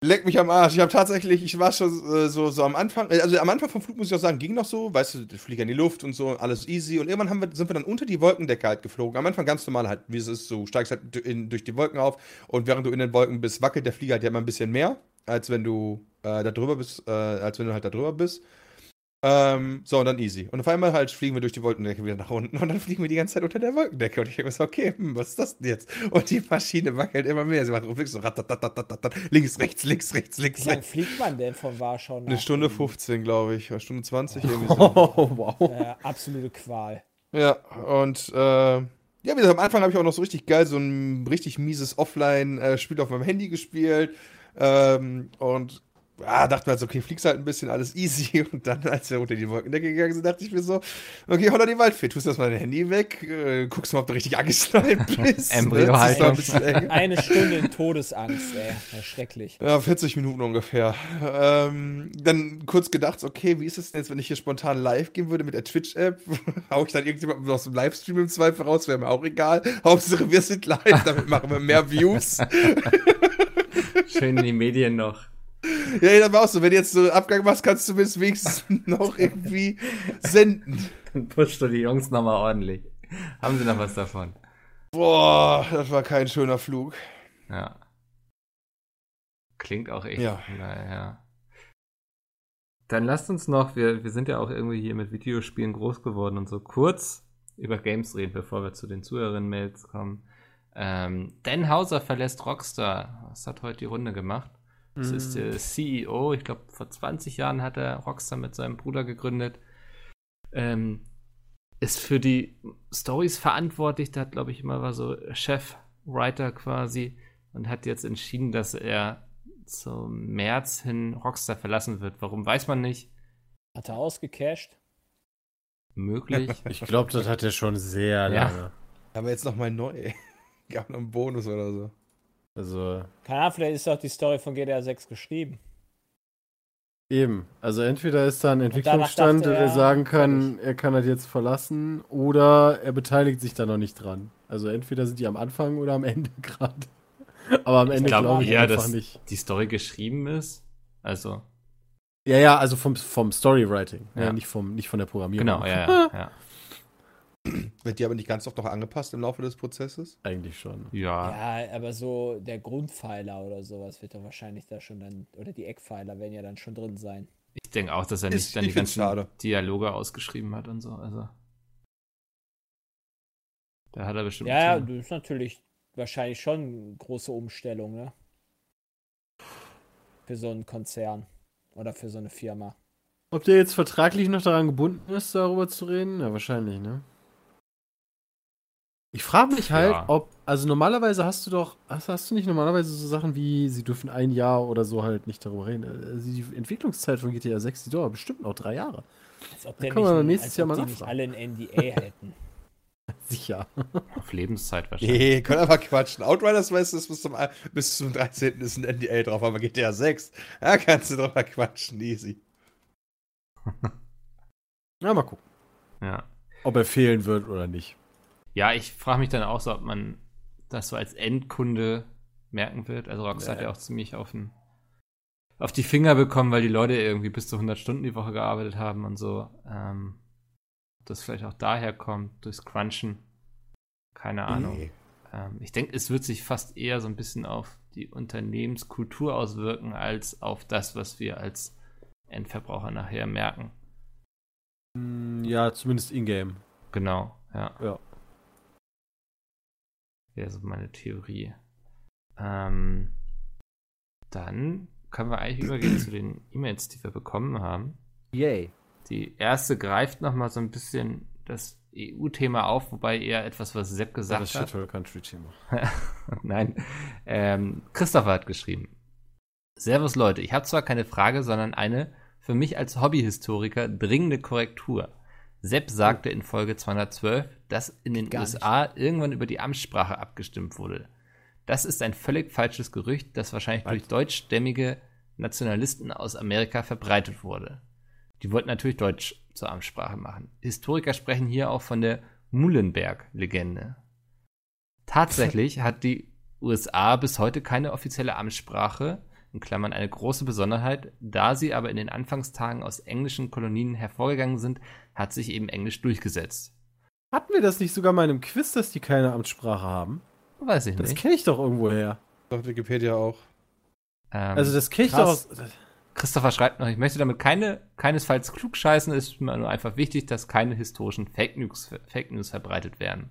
Leck mich am Arsch. Ich habe tatsächlich, ich war schon äh, so, so am Anfang, äh, also am Anfang vom Flug muss ich auch sagen, ging noch so, weißt du, der Flieger in die Luft und so, alles easy. Und irgendwann wir, sind wir dann unter die Wolkendecke halt geflogen. Am Anfang ganz normal halt, wie es ist, du steigst halt in, durch die Wolken auf und während du in den Wolken bist, wackelt der Flieger halt ja immer ein bisschen mehr, als wenn du äh, da drüber bist, äh, als wenn du halt da drüber bist. Ähm, so, und dann easy. Und auf einmal halt fliegen wir durch die Wolkendecke wieder nach unten und dann fliegen wir die ganze Zeit unter der Wolkendecke. Und ich denke mir so, okay, hm, was ist das denn jetzt? Und die Maschine wackelt immer mehr. Sie macht wirklich so ratatatatatatat, links, rechts, links, rechts, links, Wie lange fliegt man denn von Warschau nach? Eine Stunde 15, glaube ich. Oder Stunde 20 irgendwie so. Oh, wow. Äh, absolute Qual. Ja, und äh, ja, wie gesagt, am Anfang habe ich auch noch so richtig geil so ein richtig mieses Offline-Spiel auf meinem Handy gespielt. Ähm, und ja, dachte mir halt so, okay, fliegst halt ein bisschen, alles easy. Und dann, als wir unter die Wolkendecke gegangen sind, dachte ich mir so, okay, holla die Waldfee, tust erstmal dein Handy weg, äh, guckst mal, ob du richtig angeschnallt bist. Ist noch ein. Eine Stunde in Todesangst, ey. Ja, schrecklich. Ja, 40 Minuten ungefähr. Ähm, dann kurz gedacht, okay, wie ist es denn jetzt, wenn ich hier spontan live gehen würde mit der Twitch-App? Hau ich dann irgendjemanden aus dem Livestream im Zweifel raus, wäre mir auch egal. Hauptsache, wir sind live, damit machen wir mehr Views. Schön in die Medien noch. Ja, war auch so. Wenn du jetzt so Abgang machst, kannst du mir wenigstens noch irgendwie senden. Dann pusht du die Jungs nochmal ordentlich. Haben sie noch was davon? Boah, das war kein schöner Flug. Ja. Klingt auch echt. Ja. Naja. Dann lasst uns noch, wir, wir sind ja auch irgendwie hier mit Videospielen groß geworden und so kurz über Games reden, bevor wir zu den Zuhörerinnen-Mails kommen. Ähm, Dan Hauser verlässt Rockstar. Das hat heute die Runde gemacht. Das ist der CEO. Ich glaube, vor 20 Jahren hat er Rockstar mit seinem Bruder gegründet. Ähm, ist für die Stories verantwortlich. Da hat, glaube ich, immer war so Chef-Writer quasi und hat jetzt entschieden, dass er zum März hin Rockstar verlassen wird. Warum weiß man nicht. Hat er ausgecasht? Möglich. Ich glaube, das hat er schon sehr Ja. lange. Aber jetzt nochmal neu. Gab noch einen Bonus oder so. Also, Keine Ahnung, vielleicht ist doch die Story von GTA 6 geschrieben. eben. Also, entweder ist da ein Entwicklungsstand, der er, sagen kann, er kann das jetzt verlassen, oder er beteiligt sich da noch nicht dran. Also, entweder sind die am Anfang oder am Ende gerade. Aber am Ende glaube glaube ich eher, einfach dass nicht. die Story geschrieben ist. Also, Ja, ja, also vom, vom Storywriting, ja. Ja. nicht, vom, nicht von der Programmierung. genau, ja, ja. ja. Wird die aber nicht ganz oft noch angepasst im Laufe des Prozesses? Eigentlich schon. Ja, Ja, aber so der Grundpfeiler oder sowas wird doch wahrscheinlich da schon dann, oder die Eckpfeiler werden ja dann schon drin sein. ich denke auch, dass er Ist- nicht dann ich die find's ganzen schade. Dialoge ausgeschrieben hat und so. Also, da hat er bestimmt. Ja, ja, das ist natürlich wahrscheinlich schon eine große Umstellung, ne? Für so einen Konzern oder für so eine Firma. Ob der jetzt vertraglich noch daran gebunden ist, darüber zu reden? Ja, wahrscheinlich, ne? Ich frage mich halt, Ja. ob, also normalerweise hast du doch, hast, hast du nicht normalerweise so Sachen wie, sie dürfen ein Jahr oder so halt nicht darüber reden. Also die Entwicklungszeit von GTA 6, die dauert bestimmt noch drei Jahre. Als ob, Da der können wir nicht, nächstes als Jahr ob mal die nicht alle ein NDA hätten. Sicher. Auf Lebenszeit wahrscheinlich. Nee, können aber quatschen. Outriders weißt du, bis zum, bis zum 13. ist ein NDA drauf, aber GTA 6, da kannst du drüber quatschen, easy. Na, mal gucken, Ja. ob er fehlen wird oder nicht. Ja, ich frage mich dann auch so, ob man das so als Endkunde merken wird. Also Rockstar hat ja auch ziemlich auf, den, auf die Finger bekommen, weil die Leute irgendwie bis zu 100 Stunden die Woche gearbeitet haben und so. Ähm, das vielleicht auch daher kommt, durchs Crunchen. Keine Ahnung. Nee. Ähm, ich denke, es wird sich fast eher so ein bisschen auf die Unternehmenskultur auswirken, als auf das, was wir als Endverbraucher nachher merken. Mm, Ja, zumindest in-game. Genau, ja. Ja. Wäre so meine Theorie. Ähm, dann können wir eigentlich übergehen zu den E-Mails, die wir bekommen haben. Yay. Die erste greift nochmal so ein bisschen das EU-Thema auf, wobei eher etwas, was Sepp Das gesagt ist hat. Shithole Country Thema. Nein. Ähm, Christopher hat geschrieben. Servus Leute, ich habe zwar keine Frage, sondern eine für mich als Hobbyhistoriker dringende Korrektur. Sepp sagte in Folge 212, dass in den Gar USA irgendwann über die Amtssprache abgestimmt wurde. Das ist ein völlig falsches Gerücht, das wahrscheinlich durch deutschstämmige Nationalisten aus Amerika verbreitet wurde. Die wollten natürlich Deutsch zur Amtssprache machen. Historiker sprechen hier auch von der Muhlenberg-Legende. Tatsächlich hat die USA bis heute keine offizielle Amtssprache, in Klammern eine große Besonderheit, da sie aber in den Anfangstagen aus englischen Kolonien hervorgegangen sind, hat sich eben Englisch durchgesetzt. Hatten wir das nicht sogar mal in einem Quiz, dass die keine Amtssprache haben? Weiß ich Das nicht. kenne ich doch irgendwo her. Sagt Wikipedia auch. Ähm, Also das kenne ich doch aus. Christopher schreibt noch, ich möchte damit keine, keinesfalls klugscheißen, es ist mir nur einfach wichtig, dass keine historischen Fake News, Fake News verbreitet werden.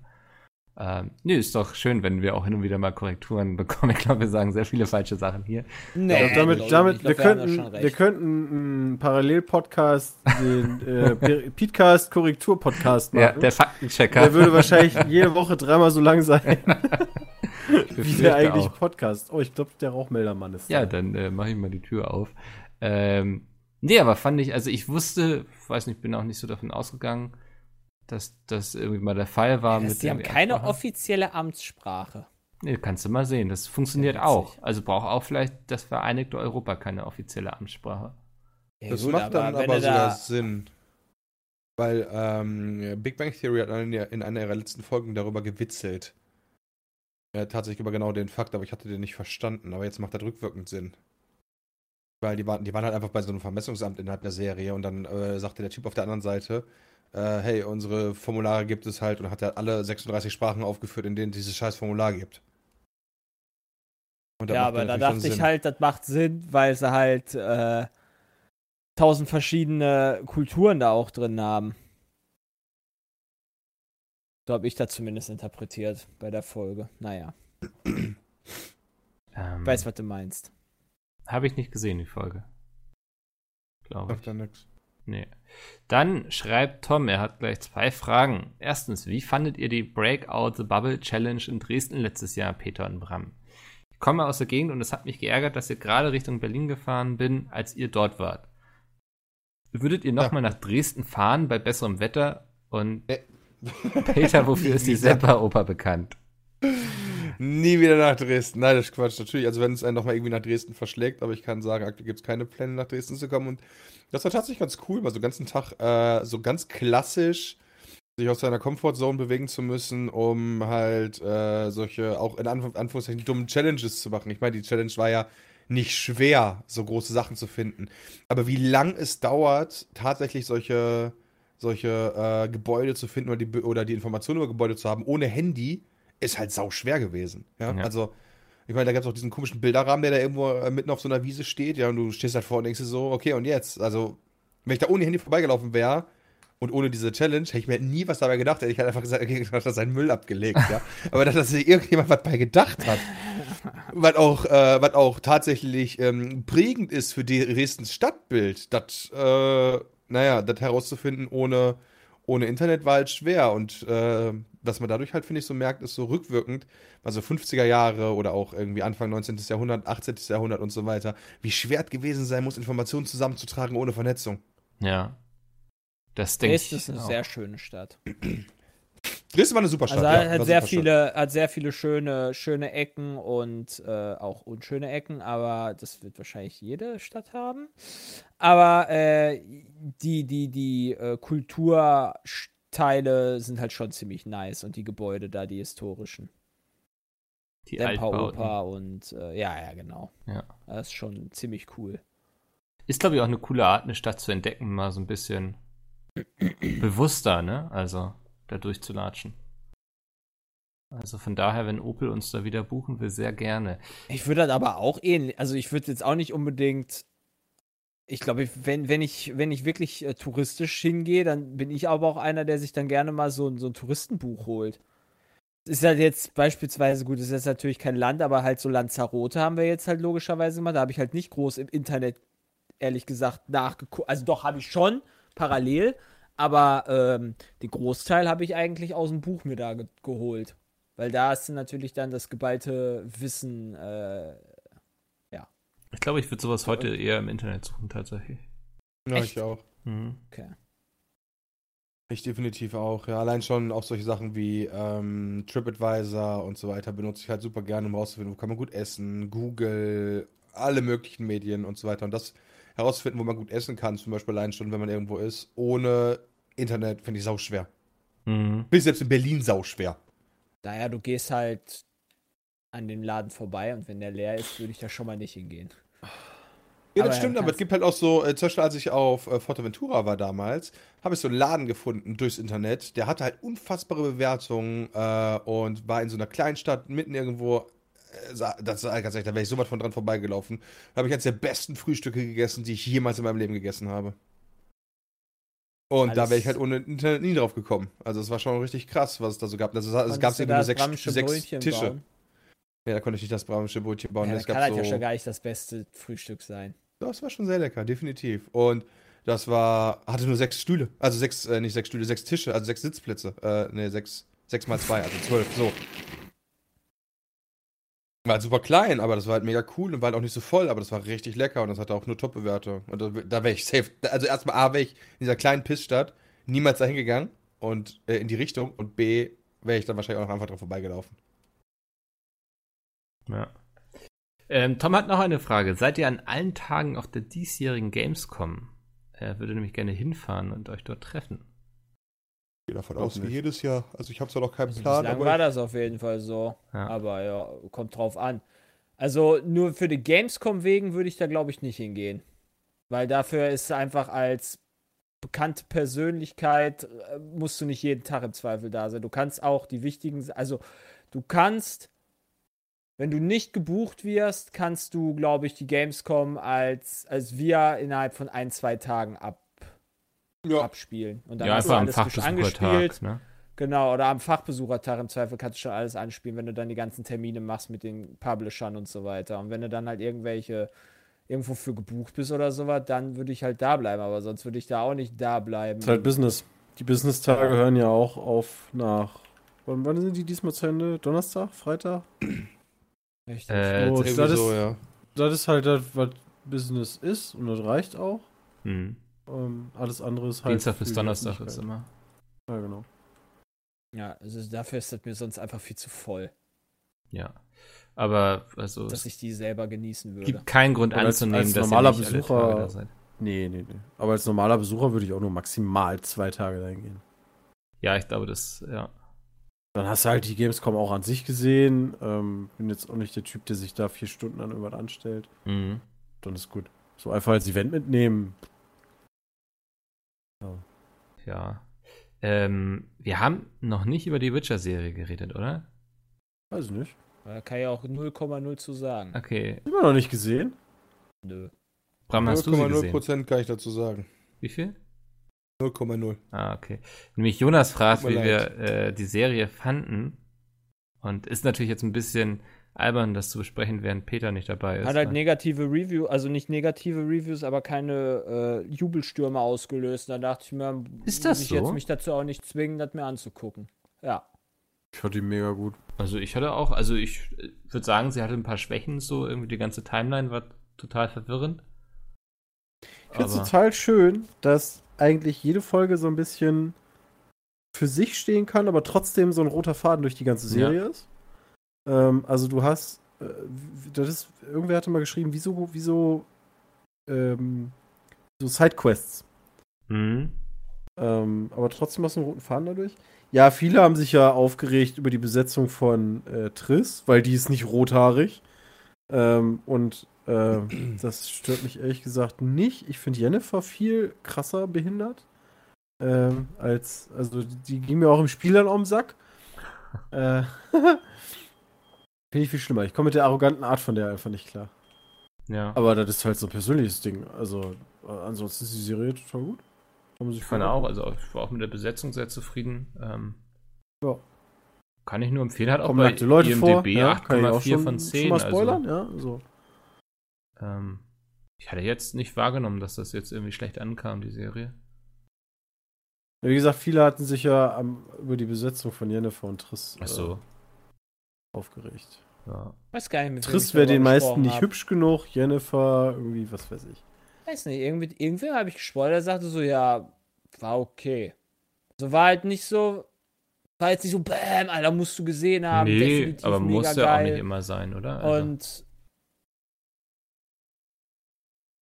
Ähm, nö, ist doch schön, wenn wir auch hin und wieder mal Korrekturen bekommen. Ich glaube, wir sagen sehr viele falsche Sachen hier. Nee, Also damit, glaub ich damit wir, glaub, haben da könnten, wir könnten einen Parallel-Podcast, den äh, Podcast Korrektur-Podcast machen. Ja, der Faktenchecker. der würde wahrscheinlich jede Woche dreimal so lang sein, wie der eigentlich auch. Podcast. Oh, ich glaube, der Rauchmeldermann ist Ja, da. dann äh, mache ich mal die Tür auf. Ähm, nee, aber fand ich, also ich wusste, weiß nicht, bin auch nicht so davon ausgegangen, dass das irgendwie mal der Fall war. Mit die haben keine Amtssprache. offizielle Amtssprache. Nee, kannst du mal sehen. Das funktioniert Ja, auch. Also braucht auch vielleicht das Vereinigte Europa keine offizielle Amtssprache. Ja, Das gut, macht dann aber sogar da- Sinn. Weil ähm, Big Bang Theory hat in einer ihrer letzten Folgen darüber gewitzelt. Ja, tatsächlich über genau den Fakt, aber ich hatte den nicht verstanden. Aber jetzt macht das rückwirkend Sinn. Weil die waren, die waren halt einfach bei so einem Vermessungsamt innerhalb der Serie und dann äh, sagte der Typ auf der anderen Seite, äh, hey, unsere Formulare gibt es halt und hat er alle 36 Sprachen aufgeführt, in denen es dieses scheiß Formular gibt. Ja, aber da dachte ich Sinn. halt, das macht Sinn, weil sie halt äh, tausend verschiedene Kulturen da auch drin haben. So habe ich das zumindest interpretiert bei der Folge. Naja, Ähm, weiß, was du meinst. Habe ich nicht gesehen, die Folge. Glaube ich. Ja nix. Nee. Dann schreibt Tom, er hat gleich zwei Fragen. Erstens, wie fandet ihr die Breakout the Bubble Challenge in Dresden letztes Jahr, Peter und Bram? Ich komme aus der Gegend und es hat mich geärgert, dass ihr gerade Richtung Berlin gefahren bin, als ihr dort wart. Würdet ihr nochmal nach Dresden fahren bei besserem Wetter? Und Äh. Peter, wofür ist die. Seppa-Oper bekannt? Nie wieder nach Dresden. Nein, das ist Quatsch. Natürlich, also wenn es einen nochmal irgendwie nach Dresden verschlägt, aber ich kann sagen, aktuell gibt es keine Pläne, nach Dresden zu kommen. Und das war tatsächlich ganz cool, mal so den ganzen Tag äh, so ganz klassisch sich aus seiner Comfortzone bewegen zu müssen, um halt äh, solche, auch in Anf Anführungszeichen, dummen Challenges zu machen. Ich meine, die Challenge war ja nicht schwer, so große Sachen zu finden. Aber wie lang es dauert, tatsächlich solche, solche äh, Gebäude zu finden oder die, oder die Informationen über Gebäude zu haben, ohne Handy, ist halt sau schwer gewesen. Ja? Ja. Also, ich meine, da gab es auch diesen komischen Bilderrahmen, der da irgendwo äh, mitten auf so einer Wiese steht, ja, und du stehst halt vor und denkst dir so, okay, und jetzt? Also, wenn ich da ohne Handy vorbeigelaufen wäre und ohne diese Challenge, hätte ich mir nie was dabei gedacht, hätte ich halt einfach gesagt, okay, hat er seinen Müll abgelegt, ja. Aber dass sich irgendjemand was bei gedacht hat, was auch, äh, was auch tatsächlich ähm, prägend ist für Dresdens Stadtbild, das, äh, naja, das herauszufinden ohne, ohne Internet war halt schwer. Und äh, was man dadurch halt, finde ich, so merkt, ist so rückwirkend, also 50er Jahre oder auch irgendwie Anfang 19. Jahrhundert, 18. Jahrhundert und so weiter, wie schwer es gewesen sein muss, Informationen zusammenzutragen ohne Vernetzung. Ja. Das denke ich. Dresden ist eine auch. sehr schöne Stadt. Dresden war eine super Stadt. Also ja, hat, sehr viele, hat sehr viele schöne, schöne Ecken und äh, auch unschöne Ecken, aber das wird wahrscheinlich jede Stadt haben. Aber äh, die, die, die äh, Kulturteile sind halt schon ziemlich nice und die Gebäude da, die historischen. Die. Oper und äh, ja, ja, genau. Ja. Das ist schon ziemlich cool. Ist, glaube ich, auch eine coole Art, eine Stadt zu entdecken, mal so ein bisschen bewusster, ne? Also da durchzulatschen. Also von daher, wenn Opel uns da wieder buchen will, sehr gerne. Ich würde das aber auch ähnlich, also ich würde jetzt auch nicht unbedingt, ich glaube, wenn, wenn, ich, wenn ich wirklich äh, touristisch hingehe, dann bin ich aber auch einer, der sich dann gerne mal so, so ein Touristenbuch holt. Ist halt jetzt beispielsweise, gut, ist jetzt natürlich kein Land, aber halt so Lanzarote haben wir jetzt halt logischerweise mal. Da habe ich halt nicht groß im Internet, ehrlich gesagt, nachgeguckt. Also doch, habe ich schon, parallel, aber ähm, den Großteil habe ich eigentlich aus dem Buch mir da ge geholt. Weil da ist natürlich dann das geballte Wissen, äh, Ich glaube, ich würde sowas heute eher im Internet suchen, tatsächlich. Ja, Echt? ich auch. Mhm. okay. Ich definitiv auch. Ja, allein schon auch solche Sachen wie ähm, TripAdvisor und so weiter benutze ich halt super gerne, um rauszufinden, wo kann man gut essen, Google, alle möglichen Medien und so weiter. Und das herauszufinden, wo man gut essen kann, zum Beispiel allein schon, wenn man irgendwo ist, ohne Internet, finde ich sauschwer. Mhm. Bin ich selbst in Berlin sauschwer. Naja, du gehst halt an dem Laden vorbei und wenn der leer ist, würde ich da schon mal nicht hingehen. Ja, Aber das stimmt, aber es gibt halt auch so, äh, zum Beispiel als ich auf äh, Forteventura war damals, habe ich so einen Laden gefunden durchs Internet, der hatte halt unfassbare Bewertungen äh, und war in so einer Kleinstadt mitten irgendwo, äh, das ist ganz ehrlich, da wäre ich so weit von dran vorbeigelaufen. Da habe ich eines der besten Frühstücke gegessen, die ich jemals in meinem Leben gegessen habe. Und da Alles- wäre ich halt ohne Internet nie drauf gekommen. Also es war schon richtig krass, was es da so gab. Also, es gab irgendwie da nur sechs, sechs Tische. bauen? Ja, da konnte ich nicht das brahmische Brötchen bauen. Ja, das kann halt ja so schon gar nicht das beste Frühstück sein. Das war schon sehr lecker, definitiv. Und das war, hatte nur sechs Stühle. Also sechs, äh, nicht sechs Stühle, sechs Tische, also sechs Sitzplätze. Äh, ne, sechs, sechs mal zwei, also zwölf, so. War halt super klein, aber das war halt mega cool und war halt auch nicht so voll, aber das war richtig lecker und das hatte auch nur Top-Bewertung. Und da, da wäre ich safe. Also erstmal A, wäre ich in dieser kleinen Pissstadt niemals dahin gegangen und äh, in die Richtung und B, wäre ich dann wahrscheinlich auch noch einfach dran vorbeigelaufen. Ja. Ähm, Tom hat noch eine Frage. Seid ihr an allen Tagen auf der diesjährigen Gamescom? Er würde nämlich gerne hinfahren und euch dort treffen. Ich gehe davon aus, wie nicht. jedes Jahr. Also ich habe zwar noch keinen Also Plan, bislang aber war das auf jeden Fall so. Ja. Aber ja, kommt drauf an. Also nur für die Gamescom wegen würde ich da glaube ich nicht hingehen. Weil dafür ist einfach als bekannte Persönlichkeit, äh, musst du nicht jeden Tag im Zweifel da sein. Du kannst auch die wichtigen, also du kannst, wenn du nicht gebucht wirst, kannst du, glaube ich, die Gamescom als, als wir innerhalb von ein, zwei Tagen ab, ja. abspielen. Und dann ja, hast du am Fachbesuchertag. Ne? Genau, oder am Fachbesuchertag im Zweifel kannst du schon alles anspielen, wenn du dann die ganzen Termine machst mit den Publishern und so weiter. Und wenn du dann halt irgendwelche irgendwo für gebucht bist oder sowas, dann würde ich halt da bleiben, aber sonst würde ich da auch nicht da bleiben. ist halt Business. Die Business-Tage hören ja auch auf nach. Wann, wann sind die diesmal zu Ende? Donnerstag? Freitag? Richtig. Äh, Oh, das, das ist- so, ja. Das ist halt das, was Business ist und das reicht auch. hm. Ähm, alles andere ist halt. Dienstag bis Donnerstag ist immer. Ja, genau. ja, also dafür ist das mir sonst einfach viel zu voll, Ja. Aber also dass ich die selber genießen würde. gibt keinen Grund Aber als- anzunehmen, als dass normaler ihr nicht alle Besucher- Tage da seid. Nee, nee, nee. Aber als normaler Besucher würde ich auch nur maximal zwei Tage dahin gehen. Ja, ich glaube, das, ja. Dann hast du halt die Gamescom auch an sich gesehen. Ähm, bin jetzt auch nicht der Typ, der sich da vier Stunden an irgendwas anstellt. Mhm. Dann ist gut. So einfach als Event mitnehmen. Ja. Ähm, wir haben noch nicht über die Witcher-Serie geredet, oder? Weiß ich nicht. Da kann ich auch 0,0 zu sagen. Okay. Immer noch nicht gesehen. Nö. Bram, hast du sie gesehen? 0,0% kann ich dazu sagen. Wie viel? 0,0. Ah, okay. Nämlich Jonas fragt, wie mir wir äh, die Serie fanden. Und ist natürlich jetzt ein bisschen albern, das zu besprechen, während Peter nicht dabei ist. Hat halt ne? negative Review, also nicht negative Reviews, aber keine äh, Jubelstürme ausgelöst. Da dachte ich mir, Ist das muss ich so? jetzt mich dazu auch nicht zwingen, das mir anzugucken. Ja. Ich fand die mega gut. Also ich hatte auch, also ich würde sagen, sie hatte ein paar Schwächen, so irgendwie die ganze Timeline war total verwirrend. Ich finde es total schön, dass eigentlich jede Folge so ein bisschen für sich stehen kann, aber trotzdem so ein roter Faden durch die ganze Serie ist. Ähm, also du hast, äh, das ist, irgendwer hatte mal geschrieben, wieso, wieso, ähm, so Sidequests. Mhm. Ähm, aber trotzdem hast du einen roten Faden dadurch. Ja, viele haben sich ja aufgeregt über die Besetzung von äh, Triss, weil die ist nicht rothaarig. Ähm, und äh, das stört mich ehrlich gesagt nicht. Ich finde Jennifer viel krasser behindert. Ähm, als, also die, die ging mir auch im Spiel dann um den Sack. äh, Finde ich viel schlimmer. Ich komme mit der arroganten Art von der einfach nicht klar. Ja. Aber das ist halt so ein persönliches Ding. Also, äh, ansonsten ist die Serie total gut. Ich fand auch, also ich war auch mit der Besetzung sehr zufrieden. Ähm, Ja. Kann ich nur empfehlen, hat auch Kommen bei Leute IMDb. Ja, kann ich auch 8,4 schon, von schon 10. mal spoilern, Also, ja. So. ähm, ich hatte jetzt nicht wahrgenommen, dass das jetzt irgendwie schlecht ankam, die Serie. Ja, wie gesagt, viele hatten sich ja am, über die Besetzung von Jennifer und Triss Ach so. äh, aufgeregt. Ja. Weiß gar nicht, mit Triss wäre den meisten nicht hab. hübsch genug, Jennifer irgendwie, was weiß ich. Weiß nicht, irgendwie, irgendwer habe ich gespoilert, der sagte so, ja, war okay. So war halt nicht so, war jetzt nicht so, bam, Alter, musst du gesehen haben. nee, definitiv aber mega muss ja auch geil. nicht immer sein, oder? Also, Und,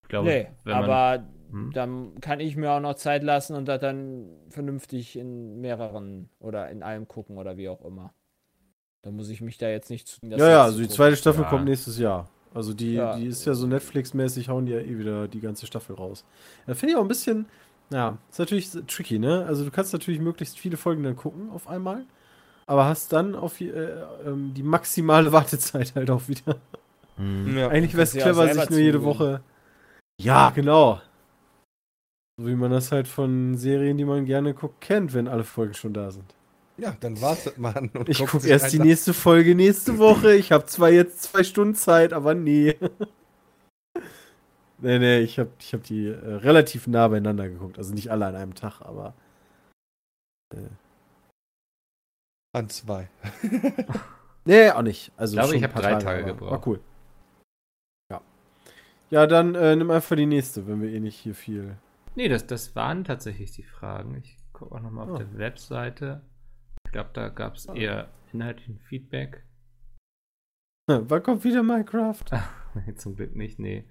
ich glaube, nee, wenn man, aber hm? dann kann ich mir auch noch Zeit lassen und das dann vernünftig in mehreren oder in allem gucken oder wie auch immer. Da muss ich mich da jetzt nicht zu. ja, ja, also die gucken. zweite Staffel Ja. kommt nächstes Jahr. Also die, Ja. die ist ja so Netflix-mäßig, hauen die ja eh wieder die ganze Staffel raus. Da finde ich auch ein bisschen, ja, ist natürlich tricky, ne? Also du kannst natürlich möglichst viele Folgen dann gucken auf einmal, aber hast dann auf die, äh, ähm, die maximale Wartezeit halt auch wieder. Hm. Ja. Eigentlich wäre es clever, sich nur jede. Woche. Ja, genau. So wie man das halt von Serien, die man gerne guckt, kennt, wenn alle Folgen schon da sind. Ja, dann wartet man. Und Ich gucke erst die nächste Folge nächste Woche. Ich habe zwar jetzt zwei Stunden Zeit, aber nee. nee, nee, ich habe ich hab die äh, relativ nah beieinander geguckt. Also nicht alle an einem Tag, aber. An zwei. Nee, auch nicht. Also Ich glaube, ich ein hab paar drei Tage aber gebraucht. War cool. Ja. Ja, dann äh, nimm einfach die nächste, wenn wir eh nicht hier viel. Nee, das, das waren tatsächlich die Fragen. Ich gucke auch nochmal auf Ah. der Webseite. Ich glaube, da gab es eher inhaltlichen Feedback. Wann kommt wieder Minecraft? Nee, Zum Glück nicht, nee.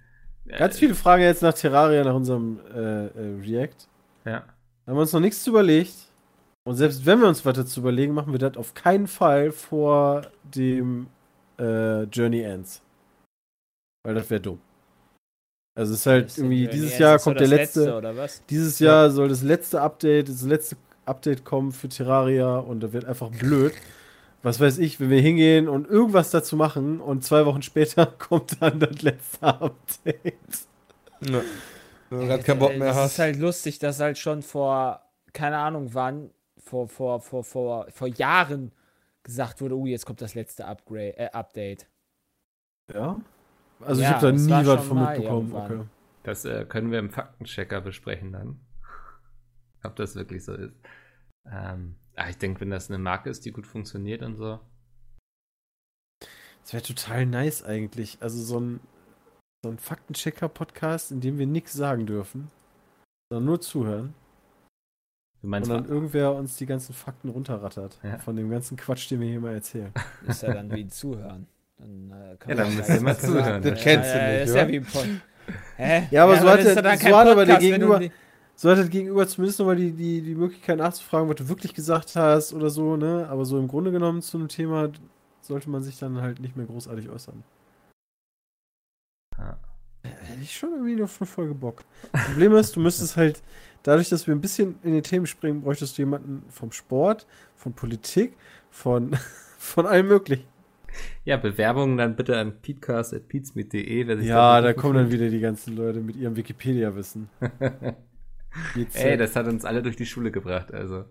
Ganz Äh, viele Fragen jetzt nach Terraria, nach unserem äh, äh, React. Ja. Da haben wir uns noch nichts zu überlegt. Und selbst wenn wir uns was dazu überlegen, machen wir das auf keinen Fall vor dem äh, Journey Ends. Weil das wäre dumm. Also es ist halt irgendwie, Journey dieses Ends Jahr kommt der letzte, oder was? dieses Jahr soll das letzte Update, das letzte Update kommen für Terraria und da wird einfach blöd. Was weiß ich, wenn wir hingehen und irgendwas dazu machen und zwei Wochen später kommt dann das letzte Update. Ja. Wenn du gerade keinen Bock mehr Es hast. ist halt lustig, dass halt schon vor, keine Ahnung wann, vor, vor, vor, vor, vor Jahren gesagt wurde, oh, jetzt kommt das letzte Upgrade, äh, Update. Ja. Also Ja, ich habe da das nie was von mitbekommen. Okay. Das äh, können wir im Faktenchecker besprechen dann. Ob das wirklich so ist. Ähm, ah, ich denke, wenn das eine Marke ist, die gut funktioniert und so. Das wäre total nice eigentlich. Also so ein, so ein Faktenchecker-Podcast, in dem wir nichts sagen dürfen, sondern nur zuhören. Du meinst, und dann irgendwer uns die ganzen Fakten runterrattert. Ja. Von dem ganzen Quatsch, den wir hier mal erzählen. Ist ja dann wie Zuhören. Dann, äh, kann Ja, man dann ja müsst ihr mal zuhören. Das kennst du ja, nicht, Ist oder? ja wie ein Pod. Hä? Ja, aber so dann hat ist er- so kein hat aber der Gegenüber- die- So hat das Gegenüber zumindest nochmal die, die, die Möglichkeit nachzufragen, was du wirklich gesagt hast oder so, ne? Aber so im Grunde genommen zu einem Thema sollte man sich dann halt nicht mehr großartig äußern. Ja. Hätte ich schon irgendwie auf eine Folge Bock. Problem ist, du müsstest halt, dadurch, dass wir ein bisschen in die Themen springen, bräuchtest du jemanden vom Sport, von Politik, von, von allem möglichen. ja, Bewerbungen dann bitte an peatcast.peatsmeet.de. Ja, da kommen dann wieder die ganzen Leute mit ihrem Wikipedia-Wissen. Ey, das hat uns alle durch die Schule gebracht, also.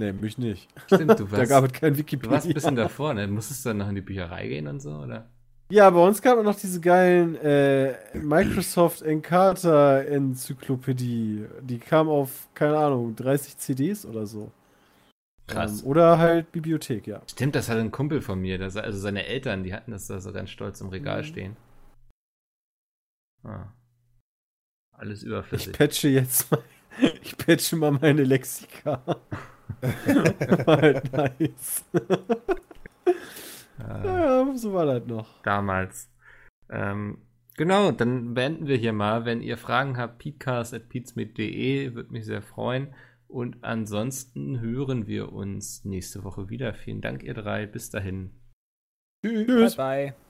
Nee, mich nicht. Stimmt, du Da warst, gab es kein du Wikipedia. warst ein bisschen davor, ne? Musstest du dann noch in die Bücherei gehen und so, oder? Ja, bei uns gab es noch diese geilen äh, Microsoft Encarta Enzyklopädie. Die kam auf, keine Ahnung, 30 CDs oder so. Krass. Ähm, oder halt Bibliothek, ja. Stimmt, das hat ein Kumpel von mir, das, also seine Eltern, die hatten das da so ganz stolz im Regal Mhm. stehen. Ah. Alles Ich überflüssig. patche jetzt mal, ich patche mal meine Lexika. War halt nice. Ah. ja, so war das noch. damals. Ähm, genau, dann beenden wir hier mal. Wenn ihr Fragen habt, peatcast.peatsmeet.de, würde mich sehr freuen. Und ansonsten hören wir uns nächste Woche wieder. Vielen Dank, ihr drei. Bis dahin. Tschüss. Bye, bye.